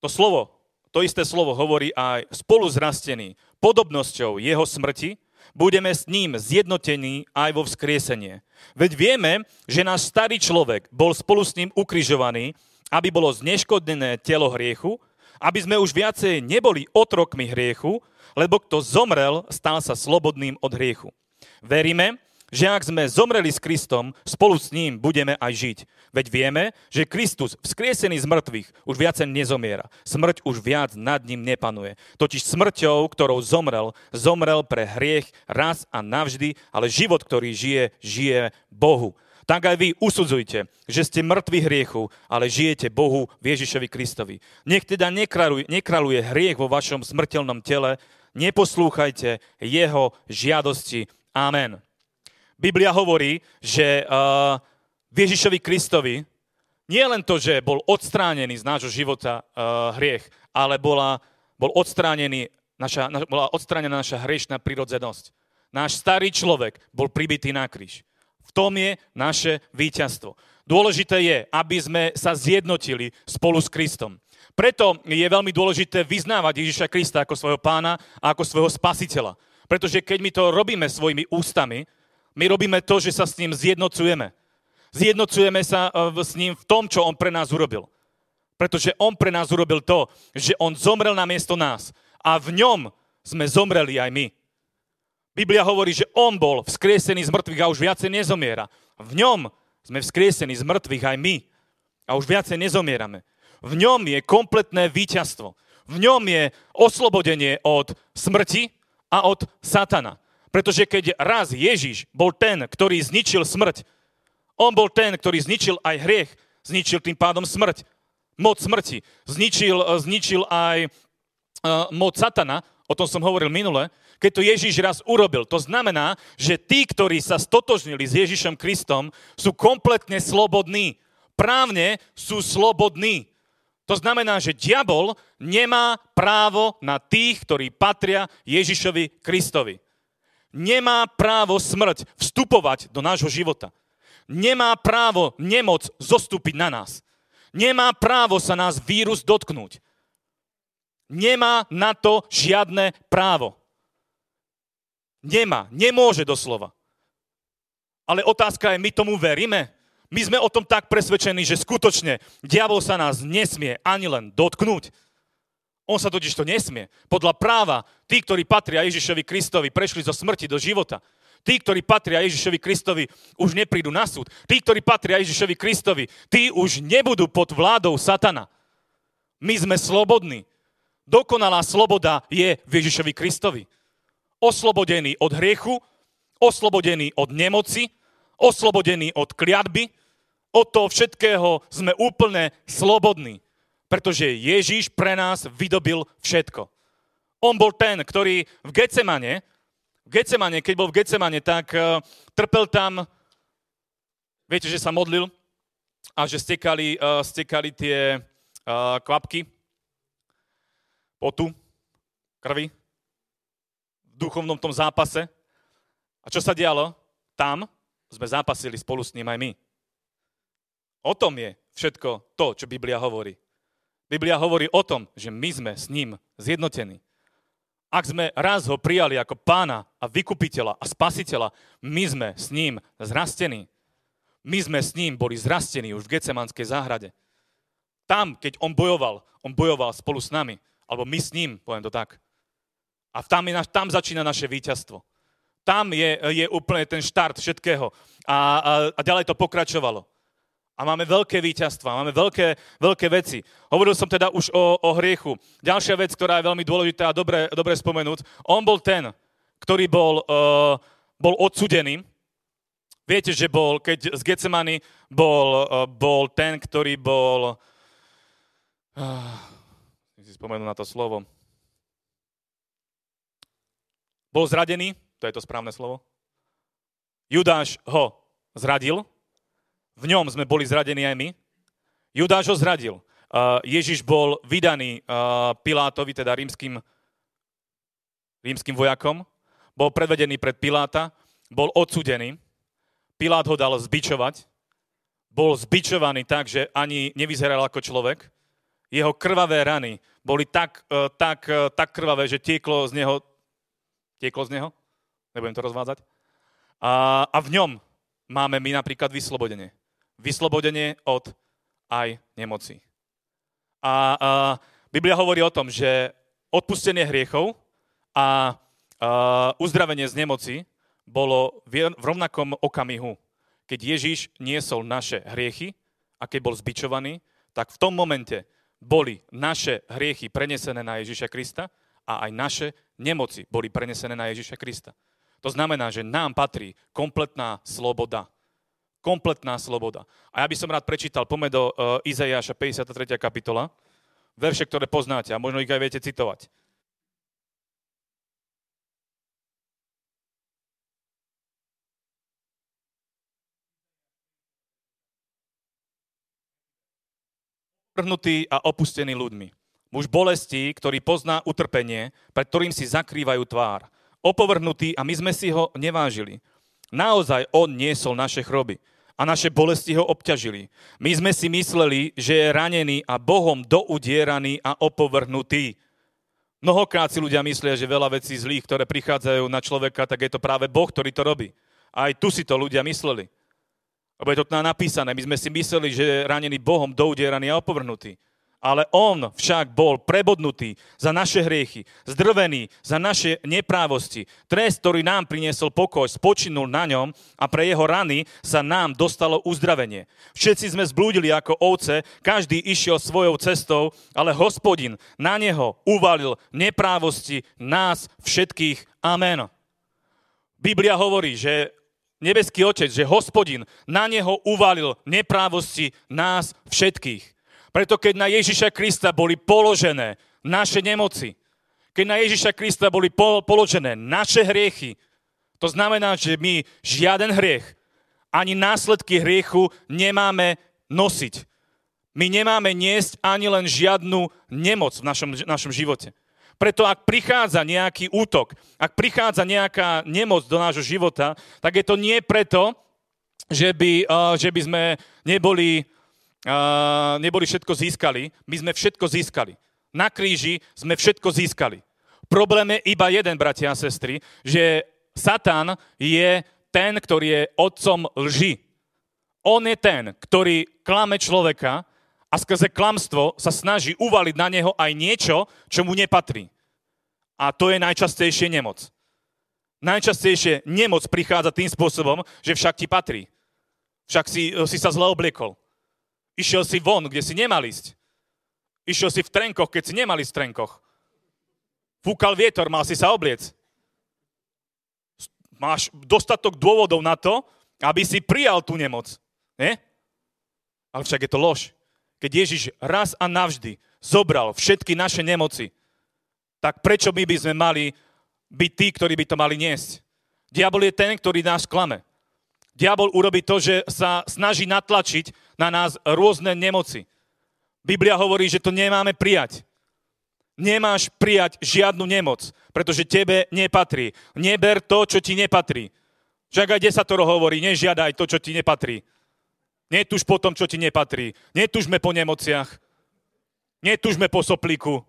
to slovo, to isté slovo hovorí aj spolu zrastený podobnosťou jeho smrti, budeme s ním zjednotení aj vo vzkriesenie. Veď vieme, že náš starý človek bol spolu s ním ukrižovaný, aby bolo zneškodnené telo hriechu, aby sme už viacej neboli otrokmi hriechu, lebo kto zomrel, stal sa slobodným od hriechu. Veríme, že ak sme zomreli s Kristom, spolu s ním budeme aj žiť. Veď vieme, že Kristus, vzkriesený z mŕtvych, už viacej nezomiera. Smrť už viac nad ním nepanuje. Totiž smrťou, ktorou zomrel, zomrel pre hriech raz a navždy, ale život, ktorý žije, žije Bohu. Tak aj vy usudzujte, že ste mŕtvi hriechu, ale žijete Bohu v Ježišovi Kristovi. Nech teda nekraluje, nekraluje hriech vo vašom smrteľnom tele, neposlúchajte jeho žiadosti. Amen. Biblia hovorí, že uh, Ježišovi Kristovi nie len to, že bol odstránený z nášho života uh, hriech, ale bola, bol odstránený naša, na, bola odstránená naša hriešná prirodzenosť. Náš starý človek bol pribitý na kríž. V tom je naše víťazstvo. Dôležité je, aby sme sa zjednotili spolu s Kristom. Preto je veľmi dôležité vyznávať Ježiša Krista ako svojho pána a ako svojho spasiteľa. Pretože keď my to robíme svojimi ústami, my robíme to, že sa s ním zjednocujeme. Zjednocujeme sa e, s ním v tom, čo on pre nás urobil. Pretože on pre nás urobil to, že on zomrel na miesto nás. A v ňom sme zomreli aj my. Biblia hovorí, že on bol vzkriesený z mŕtvych a už viacej nezomiera. V ňom sme vzkriesení z mŕtvych aj my. A už viacej nezomierame. V ňom je kompletné víťazstvo. V ňom je oslobodenie od smrti a od satana. Pretože keď raz Ježiš bol ten, ktorý zničil smrť, on bol ten, ktorý zničil aj hriech, zničil tým pádom smrť, moc smrti, zničil, zničil aj uh, moc satana, o tom som hovoril minule, keď to Ježiš raz urobil. To znamená, že tí, ktorí sa stotožnili s Ježišom Kristom, sú kompletne slobodní. Právne sú slobodní. To znamená, že diabol nemá právo na tých, ktorí patria Ježišovi Kristovi nemá právo smrť vstupovať do nášho života. Nemá právo nemoc zostúpiť na nás. Nemá právo sa nás vírus dotknúť. Nemá na to žiadne právo. Nemá, nemôže doslova. Ale otázka je, my tomu veríme? My sme o tom tak presvedčení, že skutočne diabol sa nás nesmie ani len dotknúť. On sa totiž to nesmie. Podľa práva, tí, ktorí patria Ježišovi Kristovi, prešli zo smrti do života. Tí, ktorí patria Ježišovi Kristovi, už neprídu na súd. Tí, ktorí patria Ježišovi Kristovi, tí už nebudú pod vládou satana. My sme slobodní. Dokonalá sloboda je v Ježišovi Kristovi. Oslobodený od hriechu, oslobodený od nemoci, oslobodený od kliatby, od toho všetkého sme úplne slobodní pretože Ježíš pre nás vydobil všetko. On bol ten, ktorý v Getsemane, v Getsemane, keď bol v Getsemane, tak uh, trpel tam, viete, že sa modlil a že stekali, uh, stekali tie uh, kvapky potu, krvi v duchovnom tom zápase. A čo sa dialo? Tam sme zápasili spolu s ním aj my. O tom je všetko to, čo Biblia hovorí. Biblia hovorí o tom, že my sme s ním zjednotení. Ak sme raz ho prijali ako pána a vykupiteľa a spasiteľa, my sme s ním zrastení. My sme s ním boli zrastení už v Gecemanskej záhrade. Tam, keď on bojoval, on bojoval spolu s nami. Alebo my s ním, poviem to tak. A tam, je, tam začína naše víťazstvo. Tam je, je úplne ten štart všetkého. A, a, a ďalej to pokračovalo. A máme veľké víťazstva, máme veľké, veľké veci. Hovoril som teda už o, o hriechu. Ďalšia vec, ktorá je veľmi dôležitá a dobre, dobre spomenúť. On bol ten, ktorý bol, uh, bol odsudený. Viete, že bol, keď z Getsemany bol, uh, bol ten, ktorý bol Uh, si spomenul na to slovo. Bol zradený, to je to správne slovo. Judáš ho zradil, v ňom sme boli zradení aj my. Judáš ho zradil. Ježiš bol vydaný Pilátovi, teda rímským, rímským vojakom. Bol predvedený pred Piláta, bol odsudený. Pilát ho dal zbičovať. Bol zbičovaný tak, že ani nevyzeral ako človek jeho krvavé rany boli tak, e, tak, e, tak krvavé, že tieklo z neho, tieklo z neho, nebudem to rozvádzať, a, a v ňom máme my napríklad vyslobodenie. Vyslobodenie od aj nemoci. A, a Biblia hovorí o tom, že odpustenie hriechov a, a uzdravenie z nemoci bolo v, rovnakom okamihu. Keď Ježiš niesol naše hriechy a keď bol zbičovaný, tak v tom momente boli naše hriechy prenesené na Ježiša Krista a aj naše nemoci boli prenesené na Ježiša Krista. To znamená, že nám patrí kompletná sloboda. Kompletná sloboda. A ja by som rád prečítal, poďme do uh, Izaiáša 53. kapitola, verše, ktoré poznáte a možno ich aj viete citovať. Prhnutý a opustený ľuďmi. Muž bolesti, ktorý pozná utrpenie, pred ktorým si zakrývajú tvár. Opovrhnutý a my sme si ho nevážili. Naozaj on niesol naše chroby a naše bolesti ho obťažili. My sme si mysleli, že je ranený a Bohom doudieraný a opovrhnutý. Mnohokrát si ľudia myslia, že veľa vecí zlých, ktoré prichádzajú na človeka, tak je to práve Boh, ktorý to robí. Aj tu si to ľudia mysleli. Lebo je to napísané. My sme si mysleli, že je ranený Bohom, doudieraný a opovrhnutý. Ale on však bol prebodnutý za naše hriechy, zdrvený za naše neprávosti. Trest, ktorý nám priniesol pokoj, spočinul na ňom a pre jeho rany sa nám dostalo uzdravenie. Všetci sme zblúdili ako ovce, každý išiel svojou cestou, ale hospodin na neho uvalil neprávosti nás všetkých. Amen. Biblia hovorí, že nebeský Otec, že hospodin na neho uvalil neprávosti nás všetkých. Preto keď na Ježiša Krista boli položené naše nemoci, keď na Ježiša Krista boli položené naše hriechy, to znamená, že my žiaden hriech, ani následky hriechu nemáme nosiť. My nemáme niesť ani len žiadnu nemoc v našom, našom živote. Preto ak prichádza nejaký útok, ak prichádza nejaká nemoc do nášho života, tak je to nie preto, že by, uh, že by sme neboli, neboli všetko získali. My sme všetko získali. Na kríži sme všetko získali. Problém je iba jeden, bratia a sestry, že Satan je ten, ktorý je otcom lži. On je ten, ktorý klame človeka a skrze klamstvo sa snaží uvaliť na neho aj niečo, čo mu nepatrí. A to je najčastejšie nemoc. Najčastejšie nemoc prichádza tým spôsobom, že však ti patrí. Však si, si sa zle obliekol. Išiel si von, kde si nemal ísť. Išiel si v trenkoch, keď si nemal ísť v trenkoch. Fúkal vietor, mal si sa obliec. Máš dostatok dôvodov na to, aby si prijal tú nemoc. Nie? Ale však je to lož keď Ježiš raz a navždy zobral všetky naše nemoci, tak prečo my by sme mali byť tí, ktorí by to mali niesť? Diabol je ten, ktorý nás klame. Diabol urobí to, že sa snaží natlačiť na nás rôzne nemoci. Biblia hovorí, že to nemáme prijať. Nemáš prijať žiadnu nemoc, pretože tebe nepatrí. Neber to, čo ti nepatrí. Však aj desatoro hovorí, nežiadaj to, čo ti nepatrí. Netúž po tom, čo ti nepatrí. Netúžme po nemociach. Netúžme po soplíku.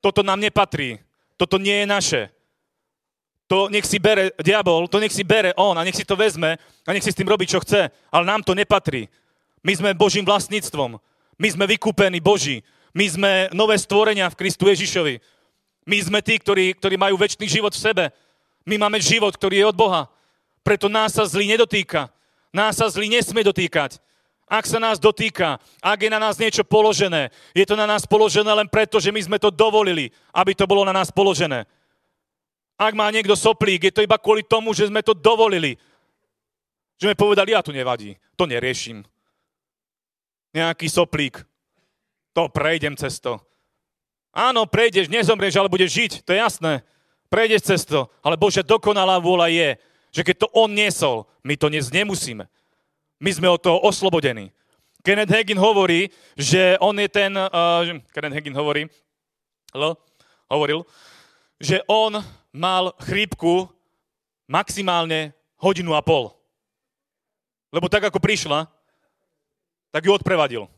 Toto nám nepatrí. Toto nie je naše. to nech si bere diabol, to nech si bere on a nech si to vezme a nech si s tým robí, čo chce. Ale nám to nepatrí. My sme Božím vlastníctvom. My sme vykúpení Boží. My sme nové stvorenia v Kristu Ježišovi. My sme tí, ktorí, ktorí majú väčší život v sebe. My máme život, ktorý je od Boha. Preto nás sa zlý nedotýka. Nás sa zlý nesmie dotýkať. Ak sa nás dotýka, ak je na nás niečo položené, je to na nás položené len preto, že my sme to dovolili, aby to bolo na nás položené. Ak má niekto soplík, je to iba kvôli tomu, že sme to dovolili. Že sme povedali, ja tu nevadí, to neriešim. Nejaký soplík, to prejdem cez to. Áno, prejdeš, nezomrieš, ale budeš žiť, to je jasné. Prejdeš cez to, ale Božia dokonalá vôľa je, že keď to On niesol, my to dnes nemusíme. My sme od toho oslobodení. Kenneth Hagin hovorí, že on je ten, uh, Kenneth Hagin hovorí, hello, hovoril, že on mal chrípku maximálne hodinu a pol. Lebo tak, ako prišla, tak ju odprevadil.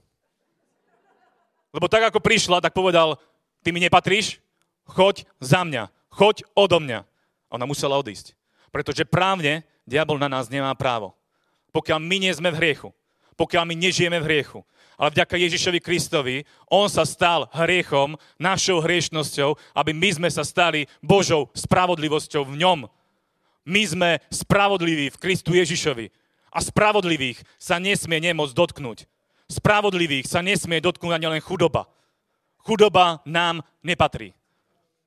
Lebo tak, ako prišla, tak povedal, ty mi nepatríš, choď za mňa, choď odo mňa. Ona musela odísť. Pretože právne diabol na nás nemá právo. Pokiaľ my nie sme v hriechu, pokiaľ my nežijeme v hriechu, ale vďaka Ježišovi Kristovi, on sa stal hriechom, našou hriešnosťou, aby my sme sa stali Božou spravodlivosťou v ňom. My sme spravodliví v Kristu Ježišovi. A spravodlivých sa nesmie nemoc dotknúť. Spravodlivých sa nesmie dotknúť ani len chudoba. Chudoba nám nepatrí.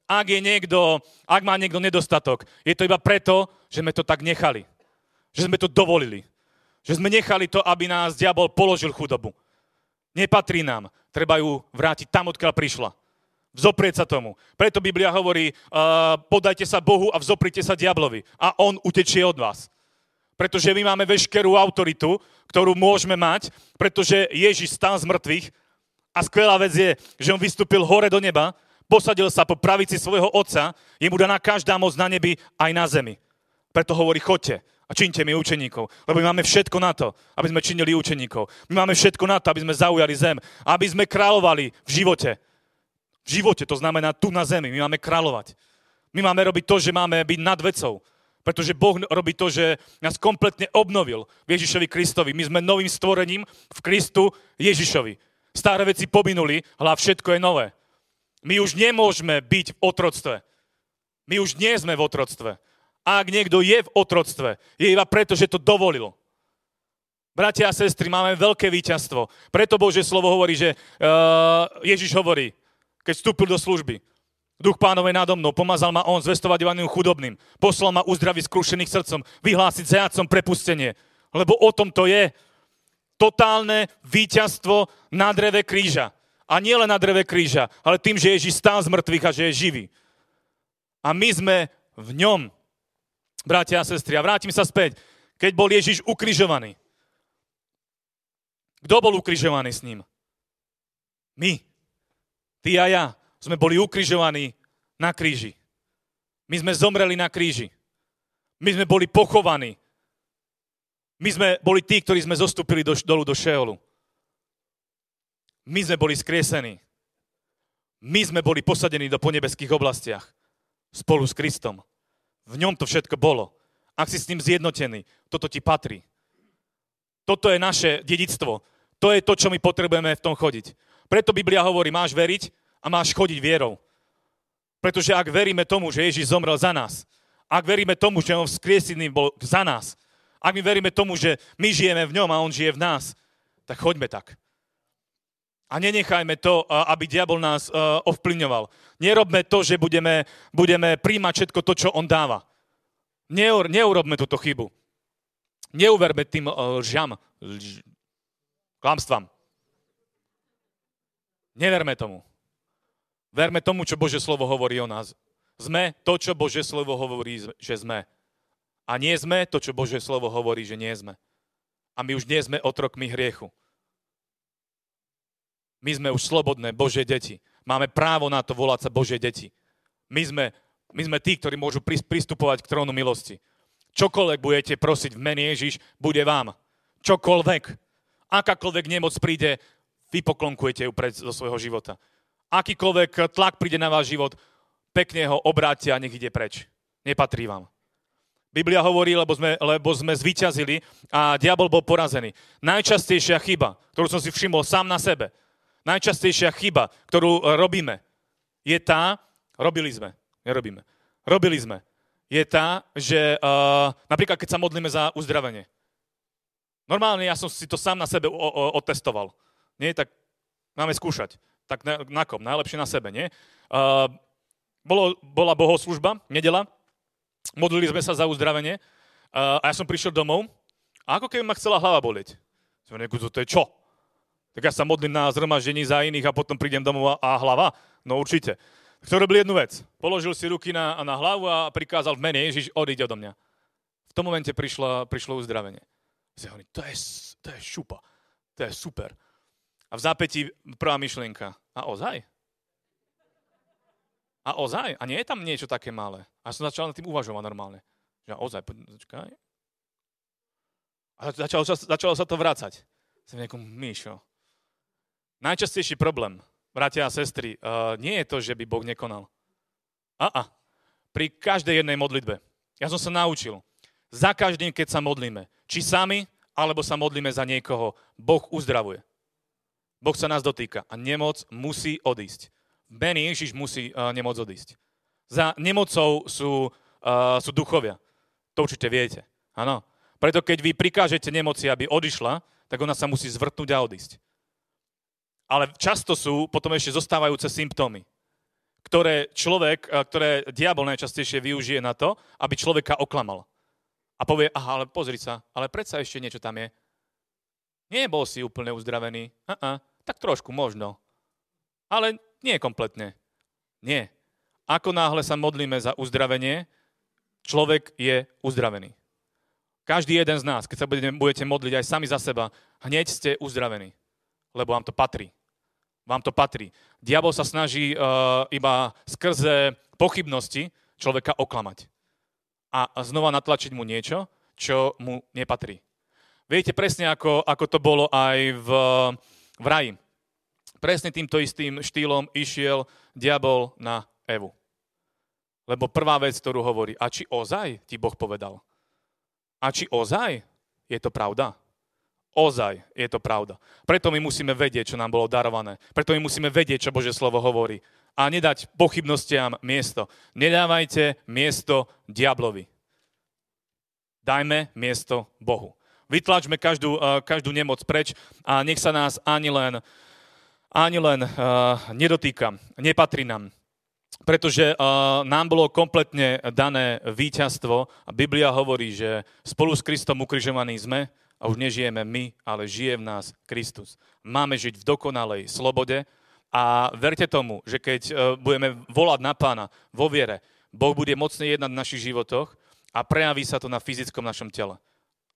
Ak, je niekto, ak má niekto nedostatok, je to iba preto, že sme to tak nechali. Že sme to dovolili. Že sme nechali to, aby nás diabol položil chudobu. Nepatrí nám. Treba ju vrátiť tam, odkiaľ prišla. Vzoprieť sa tomu. Preto Biblia hovorí, uh, podajte sa Bohu a vzoprite sa diablovi. A on utečie od vás. Pretože my máme veškerú autoritu, ktorú môžeme mať, pretože Ježiš stál z mŕtvych a skvelá vec je, že on vystúpil hore do neba, posadil sa po pravici svojho otca, je mu daná každá moc na nebi aj na zemi. Preto hovorí, chodte a činte mi učeníkov. Lebo my máme všetko na to, aby sme činili učeníkov. My máme všetko na to, aby sme zaujali zem. Aby sme kráľovali v živote. V živote, to znamená tu na zemi. My máme kráľovať. My máme robiť to, že máme byť nad vecou. Pretože Boh robí to, že nás kompletne obnovil v Ježišovi Kristovi. My sme novým stvorením v Kristu Ježišovi. Staré veci pominuli, ale všetko je nové. My už nemôžeme byť v otroctve. My už nie sme v otroctve. A ak niekto je v otroctve, je iba preto, že to dovolil. Bratia a sestry, máme veľké víťazstvo. Preto Božie slovo hovorí, že uh, Ježiš hovorí, keď vstúpil do služby, Duch pánové nado mnou, pomazal ma on zvestovať evanilium chudobným, poslal ma uzdraviť skrušených srdcom, vyhlásiť zajacom prepustenie. Lebo o tom to je. Totálne víťazstvo na dreve kríža. A nie len na dreve kríža, ale tým, že Ježiš stál z mŕtvych a že je živý. A my sme v ňom bratia a sestry. A vrátim sa späť. Keď bol Ježiš ukrižovaný. Kto bol ukrižovaný s ním? My. Ty a ja sme boli ukrižovaní na kríži. My sme zomreli na kríži. My sme boli pochovaní. My sme boli tí, ktorí sme zostúpili do, dolu do Šeolu. My sme boli skriesení. My sme boli posadení do ponebeských oblastiach spolu s Kristom. V ňom to všetko bolo. Ak si s ním zjednotený, toto ti patrí. Toto je naše dedictvo. To je to, čo my potrebujeme v tom chodiť. Preto Biblia hovorí, máš veriť a máš chodiť vierou. Pretože ak veríme tomu, že Ježiš zomrel za nás, ak veríme tomu, že on vzkriesený bol za nás, ak my veríme tomu, že my žijeme v ňom a on žije v nás, tak choďme tak. A nenechajme to, aby diabol nás ovplyvňoval. Nerobme to, že budeme, budeme príjmať všetko to, čo on dáva. Neur, neurobme túto chybu. Neuverme tým lžam, lž, klamstvám. Neverme tomu. Verme tomu, čo Bože slovo hovorí o nás. Sme to, čo Bože slovo hovorí, že sme. A nie sme to, čo Bože slovo hovorí, že nie sme. A my už nie sme otrokmi hriechu. My sme už slobodné Božie deti. Máme právo na to volať sa Božie deti. My sme, my sme tí, ktorí môžu pristupovať k trónu milosti. Čokoľvek budete prosiť v mene Ježiš, bude vám. Čokoľvek. Akákoľvek nemoc príde, vy poklonkujete ju pred, zo svojho života. Akýkoľvek tlak príde na váš život, pekne ho obráte a nech ide preč. Nepatrí vám. Biblia hovorí, lebo sme, lebo sme zvíťazili a diabol bol porazený. Najčastejšia chyba, ktorú som si všimol sám na sebe, najčastejšia chyba, ktorú robíme, je tá, robili sme, nerobíme, robili sme, je tá, že uh, napríklad keď sa modlíme za uzdravenie. Normálne ja som si to sám na sebe o, o, otestoval. Nie, tak máme skúšať. Tak na, na kom? Najlepšie na sebe, nie? Uh, bolo, bola bohoslužba, nedela, modlili sme sa za uzdravenie uh, a ja som prišiel domov a ako keby ma chcela hlava boleť. Som reku, to je čo? Tak ja sa modlím na zhromaždení za iných a potom prídem domov a, a hlava? No určite. Tak to robil jednu vec. Položil si ruky na, na hlavu a prikázal v mene Ježiš, odíď odo mňa. V tom momente prišlo, prišlo uzdravenie. Si hovorí, to je, to je šupa, to je super. A v zápätí prvá myšlienka. A ozaj? A ozaj? A nie je tam niečo také malé? A som začal nad tým uvažovať normálne. Že ozaj, počkaj. A začalo, začalo sa to vrácať. Som nejakom, Míšo, najčastejší problém, bratia a sestry, uh, nie je to, že by Boh nekonal. A, a pri každej jednej modlitbe. Ja som sa naučil. Za každým, keď sa modlíme, či sami, alebo sa modlíme za niekoho, Boh uzdravuje. Boh sa nás dotýka a nemoc musí odísť. Mene Ježiš musí uh, nemoc odísť. Za nemocou sú, uh, sú duchovia. To určite viete. Áno. Preto keď vy prikážete nemoci, aby odišla, tak ona sa musí zvrtnúť a odísť. Ale často sú potom ešte zostávajúce symptómy, ktoré človek, uh, ktoré diabol najčastejšie využije na to, aby človeka oklamal. A povie, aha, ale pozri sa, ale predsa ešte niečo tam je. Nie bol si úplne uzdravený. Uh-uh, tak trošku možno. Ale nie kompletne. Nie. Ako náhle sa modlíme za uzdravenie, človek je uzdravený. Každý jeden z nás, keď sa budete modliť aj sami za seba, hneď ste uzdravení. Lebo vám to patrí. Vám to patrí. Diabol sa snaží uh, iba skrze pochybnosti človeka oklamať. A znova natlačiť mu niečo, čo mu nepatrí. Viete presne, ako, ako to bolo aj v, v raji presne týmto istým štýlom išiel diabol na Evu. Lebo prvá vec, ktorú hovorí, a či ozaj ti Boh povedal? A či ozaj je to pravda? Ozaj je to pravda. Preto my musíme vedieť, čo nám bolo darované. Preto my musíme vedieť, čo Bože slovo hovorí. A nedať pochybnostiam miesto. Nedávajte miesto diablovi. Dajme miesto Bohu. Vytlačme každú, eh, každú nemoc preč a nech sa nás ani len ani len uh, nedotýka, nepatrí nám. Pretože uh, nám bolo kompletne dané víťazstvo a Biblia hovorí, že spolu s Kristom ukrižovaní sme a už nežijeme my, ale žije v nás Kristus. Máme žiť v dokonalej slobode a verte tomu, že keď budeme volať na pána vo viere, Boh bude mocne jednať v našich životoch a prejaví sa to na fyzickom našom tele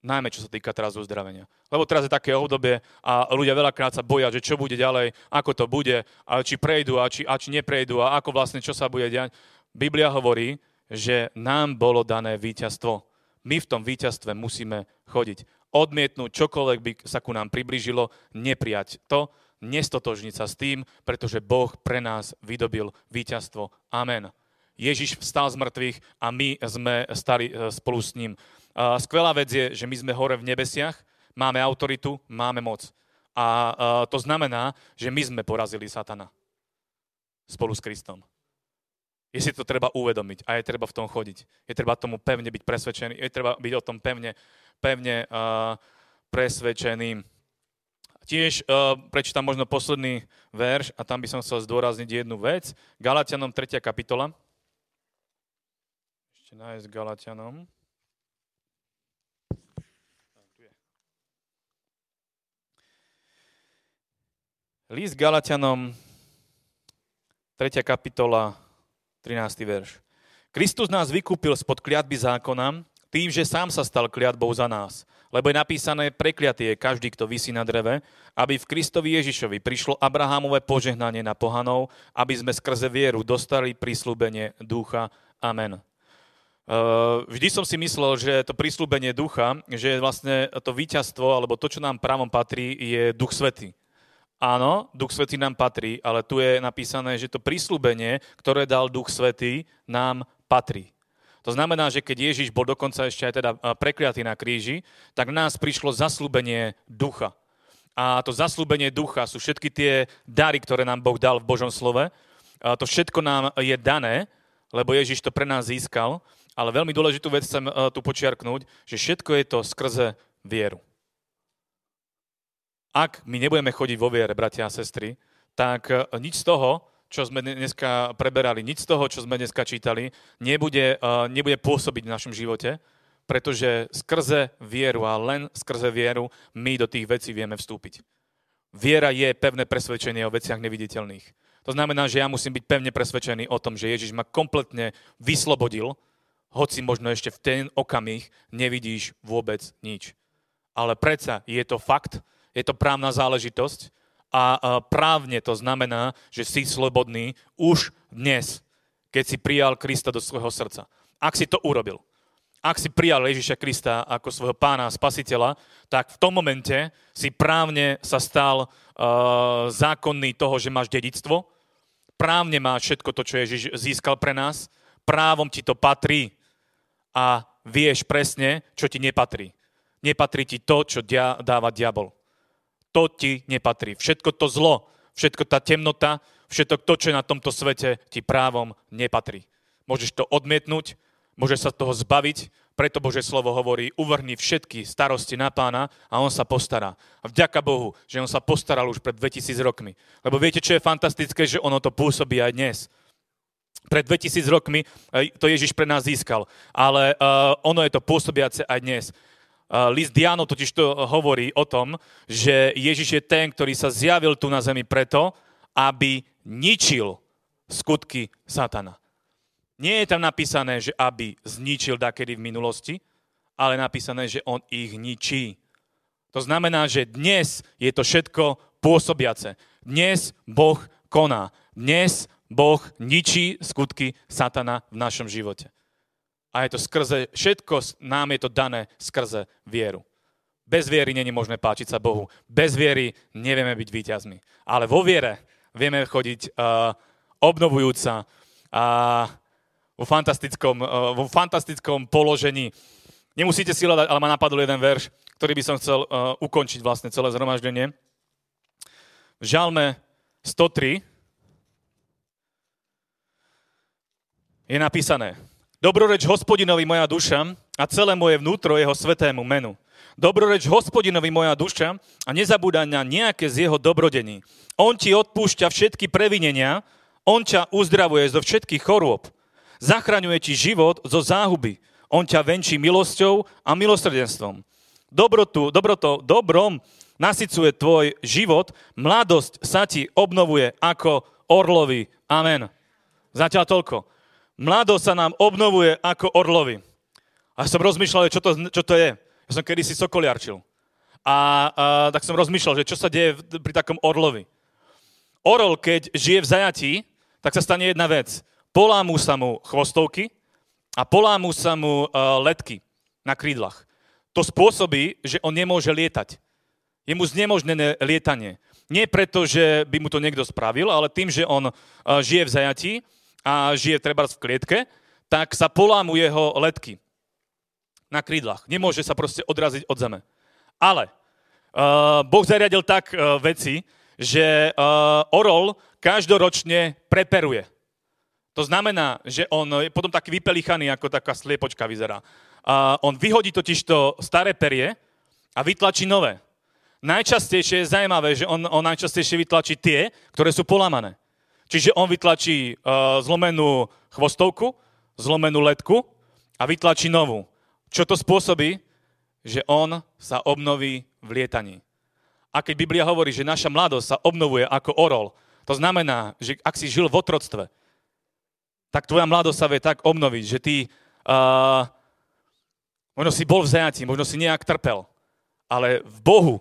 najmä čo sa týka teraz uzdravenia. Lebo teraz je také obdobie a ľudia veľakrát sa boja, že čo bude ďalej, ako to bude, a či prejdú a či, a či neprejdú a ako vlastne čo sa bude diať. Biblia hovorí, že nám bolo dané víťazstvo. My v tom víťazstve musíme chodiť. Odmietnúť čokoľvek by sa ku nám priblížilo, neprijať to, nestotožniť sa s tým, pretože Boh pre nás vydobil víťazstvo. Amen. Ježiš vstal z mŕtvych a my sme stali e, spolu s ním. Skvelá vec je, že my sme hore v nebesiach, máme autoritu, máme moc. A to znamená, že my sme porazili satana spolu s Kristom. Je si to treba uvedomiť a je treba v tom chodiť. Je treba tomu pevne byť presvedčený, je treba byť o tom pevne, pevne uh, presvedčený. Tiež uh, prečítam možno posledný verš a tam by som chcel zdôrazniť jednu vec. Galatianom 3. kapitola. Ešte nájsť Galatianom. List Galatianom, 3. kapitola, 13. verš. Kristus nás vykúpil spod kliatby zákona, tým, že sám sa stal kliatbou za nás. Lebo je napísané, prekliatý je každý, kto vysí na dreve, aby v Kristovi Ježišovi prišlo Abrahamové požehnanie na pohanov, aby sme skrze vieru dostali prísľubenie ducha. Amen. Vždy som si myslel, že to prísľubenie ducha, že vlastne to víťazstvo, alebo to, čo nám právom patrí, je duch svety. Áno, Duch Svetý nám patrí, ale tu je napísané, že to prísľubenie, ktoré dal Duch Svetý, nám patrí. To znamená, že keď Ježiš bol dokonca ešte aj teda prekliatý na kríži, tak nás prišlo zaslúbenie ducha. A to zaslúbenie ducha sú všetky tie dary, ktoré nám Boh dal v Božom slove. A to všetko nám je dané, lebo Ježiš to pre nás získal. Ale veľmi dôležitú vec chcem tu počiarknúť, že všetko je to skrze vieru. Ak my nebudeme chodiť vo viere, bratia a sestry, tak nič z toho, čo sme dneska preberali, nič z toho, čo sme dneska čítali, nebude, uh, nebude pôsobiť v našom živote, pretože skrze vieru a len skrze vieru my do tých vecí vieme vstúpiť. Viera je pevné presvedčenie o veciach neviditeľných. To znamená, že ja musím byť pevne presvedčený o tom, že Ježiš ma kompletne vyslobodil, hoci možno ešte v ten okamih nevidíš vôbec nič. Ale predsa je to fakt, je to právna záležitosť a právne to znamená, že si slobodný už dnes, keď si prijal Krista do svojho srdca. Ak si to urobil, ak si prijal Ježiša Krista ako svojho pána a spasiteľa, tak v tom momente si právne sa stal uh, zákonný toho, že máš dedictvo, právne máš všetko to, čo Ježiš získal pre nás, právom ti to patrí a vieš presne, čo ti nepatrí. Nepatrí ti to, čo dia- dáva diabol to ti nepatrí. Všetko to zlo, všetko tá temnota, všetko to, čo je na tomto svete, ti právom nepatrí. Môžeš to odmietnúť, môžeš sa toho zbaviť, preto Bože slovo hovorí, uvrhni všetky starosti na pána a on sa postará. A vďaka Bohu, že on sa postaral už pred 2000 rokmi. Lebo viete, čo je fantastické, že ono to pôsobí aj dnes. Pred 2000 rokmi to Ježiš pre nás získal, ale uh, ono je to pôsobiace aj dnes. List Diano totiž to hovorí o tom, že Ježiš je ten, ktorý sa zjavil tu na zemi preto, aby ničil skutky satana. Nie je tam napísané, že aby zničil dakedy v minulosti, ale napísané, že on ich ničí. To znamená, že dnes je to všetko pôsobiace. Dnes Boh koná. Dnes Boh ničí skutky satana v našom živote. A je to skrze, všetko nám je to dané skrze vieru. Bez viery není možné páčiť sa Bohu. Bez viery nevieme byť víťazmi. Ale vo viere vieme chodiť uh, obnovujúca a vo, fantastickom, uh, vo fantastickom položení. Nemusíte si hľadať, ale ma napadol jeden verš, ktorý by som chcel uh, ukončiť vlastne celé zhromaždenie. Žalme 103 je napísané Dobroreč hospodinovi moja duša a celé moje vnútro jeho svetému menu. Dobroreč hospodinovi moja duša a nezabúdaj na nejaké z jeho dobrodení. On ti odpúšťa všetky previnenia, on ťa uzdravuje zo všetkých chorôb. Zachraňuje ti život zo záhuby. On ťa venčí milosťou a milosrdenstvom. Dobrotu, dobroto, dobrom nasycuje tvoj život, mladosť sa ti obnovuje ako orlovi. Amen. Zatiaľ toľko. Mladosť sa nám obnovuje ako orlovi. A som rozmýšľal, čo to, čo to je. Ja som kedysi sokoliarčil. A, a tak som rozmýšľal, že čo sa deje pri takom orlovi. Orol, keď žije v zajatí, tak sa stane jedna vec. Polámu sa mu chvostovky a polámu sa mu uh, letky na krídlach. To spôsobí, že on nemôže lietať. Je mu znemožnené lietanie. Nie preto, že by mu to niekto spravil, ale tým, že on uh, žije v zajatí, a žije treba v klietke, tak sa polámu jeho letky na krídlach. Nemôže sa proste odraziť od zeme. Ale uh, Boh zariadil tak uh, veci, že uh, orol každoročne preperuje. To znamená, že on je potom taký vypelichaný, ako taká sliepočka vyzerá. Uh, on vyhodí totiž to staré perie a vytlačí nové. Najčastejšie je zaujímavé, že on, on najčastejšie vytlačí tie, ktoré sú polamané. Čiže on vytlačí uh, zlomenú chvostovku, zlomenú letku a vytlačí novú. Čo to spôsobí? Že on sa obnoví v lietaní. A keď Biblia hovorí, že naša mladosť sa obnovuje ako orol, to znamená, že ak si žil v otroctve, tak tvoja mladosť sa vie tak obnoviť, že ty uh, možno si bol v zajatí, možno si nejak trpel, ale v Bohu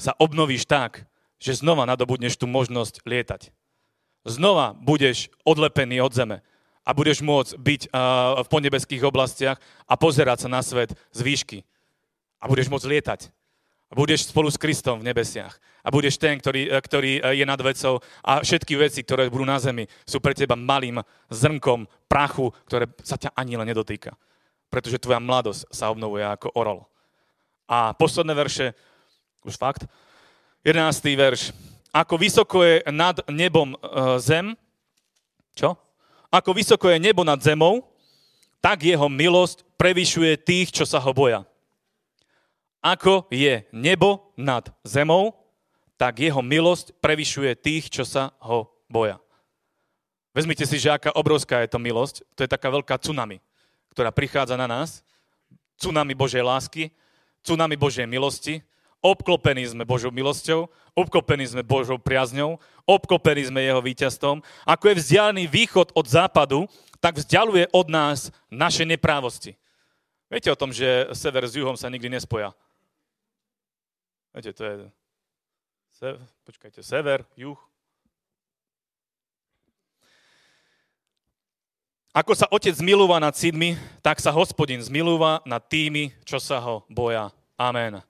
sa obnovíš tak, že znova nadobudneš tú možnosť lietať znova budeš odlepený od zeme a budeš môcť byť v podnebeských oblastiach a pozerať sa na svet z výšky. A budeš môcť lietať. A budeš spolu s Kristom v nebesiach. A budeš ten, ktorý, ktorý je nad vecou a všetky veci, ktoré budú na zemi, sú pre teba malým zrnkom prachu, ktoré sa ťa ani len nedotýka. Pretože tvoja mladosť sa obnovuje ako orol. A posledné verše, už fakt, 11. verš. Ako vysoko je nad nebom e, zem, čo? Ako vysoko je nebo nad zemou, tak jeho milosť prevyšuje tých, čo sa ho boja. Ako je nebo nad zemou, tak jeho milosť prevyšuje tých, čo sa ho boja. Vezmite si, že aká obrovská je to milosť. To je taká veľká tsunami, ktorá prichádza na nás. Tsunami Božej lásky, tsunami Božej milosti. Obklopení sme Božou milosťou, obklopení sme Božou priazňou, obklopení sme jeho víťazstvom. Ako je vzdialený východ od západu, tak vzdialuje od nás naše neprávosti. Viete o tom, že sever s juhom sa nikdy nespoja? Viete, to je... Se, počkajte, sever, juh. Ako sa otec zmilúva nad synmi, tak sa hospodin zmilúva nad tými, čo sa ho boja. Amen.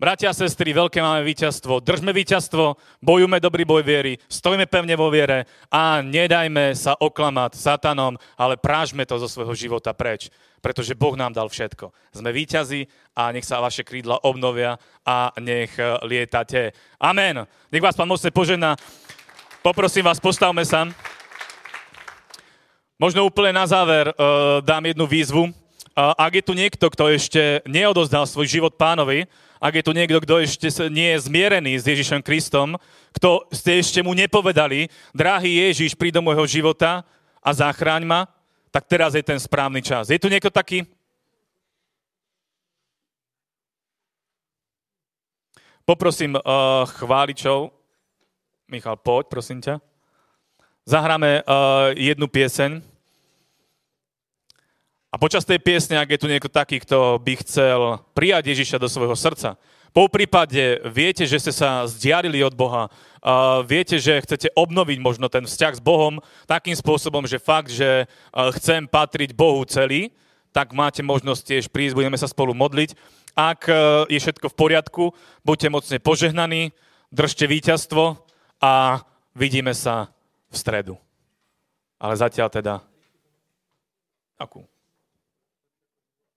Bratia a sestry, veľké máme víťazstvo. Držme víťazstvo, bojujme dobrý boj viery, stojme pevne vo viere a nedajme sa oklamať satanom, ale prážme to zo svojho života preč, pretože Boh nám dal všetko. Sme víťazi a nech sa vaše krídla obnovia a nech lietate. Amen. Nech vás Pán mocne požena. Poprosím vás, postavme sa. Možno úplne na záver uh, dám jednu výzvu. Uh, ak je tu niekto, kto ešte neodozdal svoj život pánovi, ak je tu niekto, kto ešte nie je zmierený s Ježišom Kristom, kto ste ešte mu nepovedali, drahý Ježiš, príď do môjho života a zachráň ma, tak teraz je ten správny čas. Je tu niekto taký? Poprosím uh, chváličov. Michal, poď, prosím ťa. Zahráme uh, jednu pieseň. A počas tej piesne, ak je tu niekto taký, kto by chcel prijať Ježiša do svojho srdca, po prípade viete, že ste sa zdiarili od Boha, viete, že chcete obnoviť možno ten vzťah s Bohom takým spôsobom, že fakt, že chcem patriť Bohu celý, tak máte možnosť tiež prísť, budeme sa spolu modliť. Ak uh, je všetko v poriadku, buďte mocne požehnaní, držte víťazstvo a vidíme sa v stredu. Ale zatiaľ teda... Akú?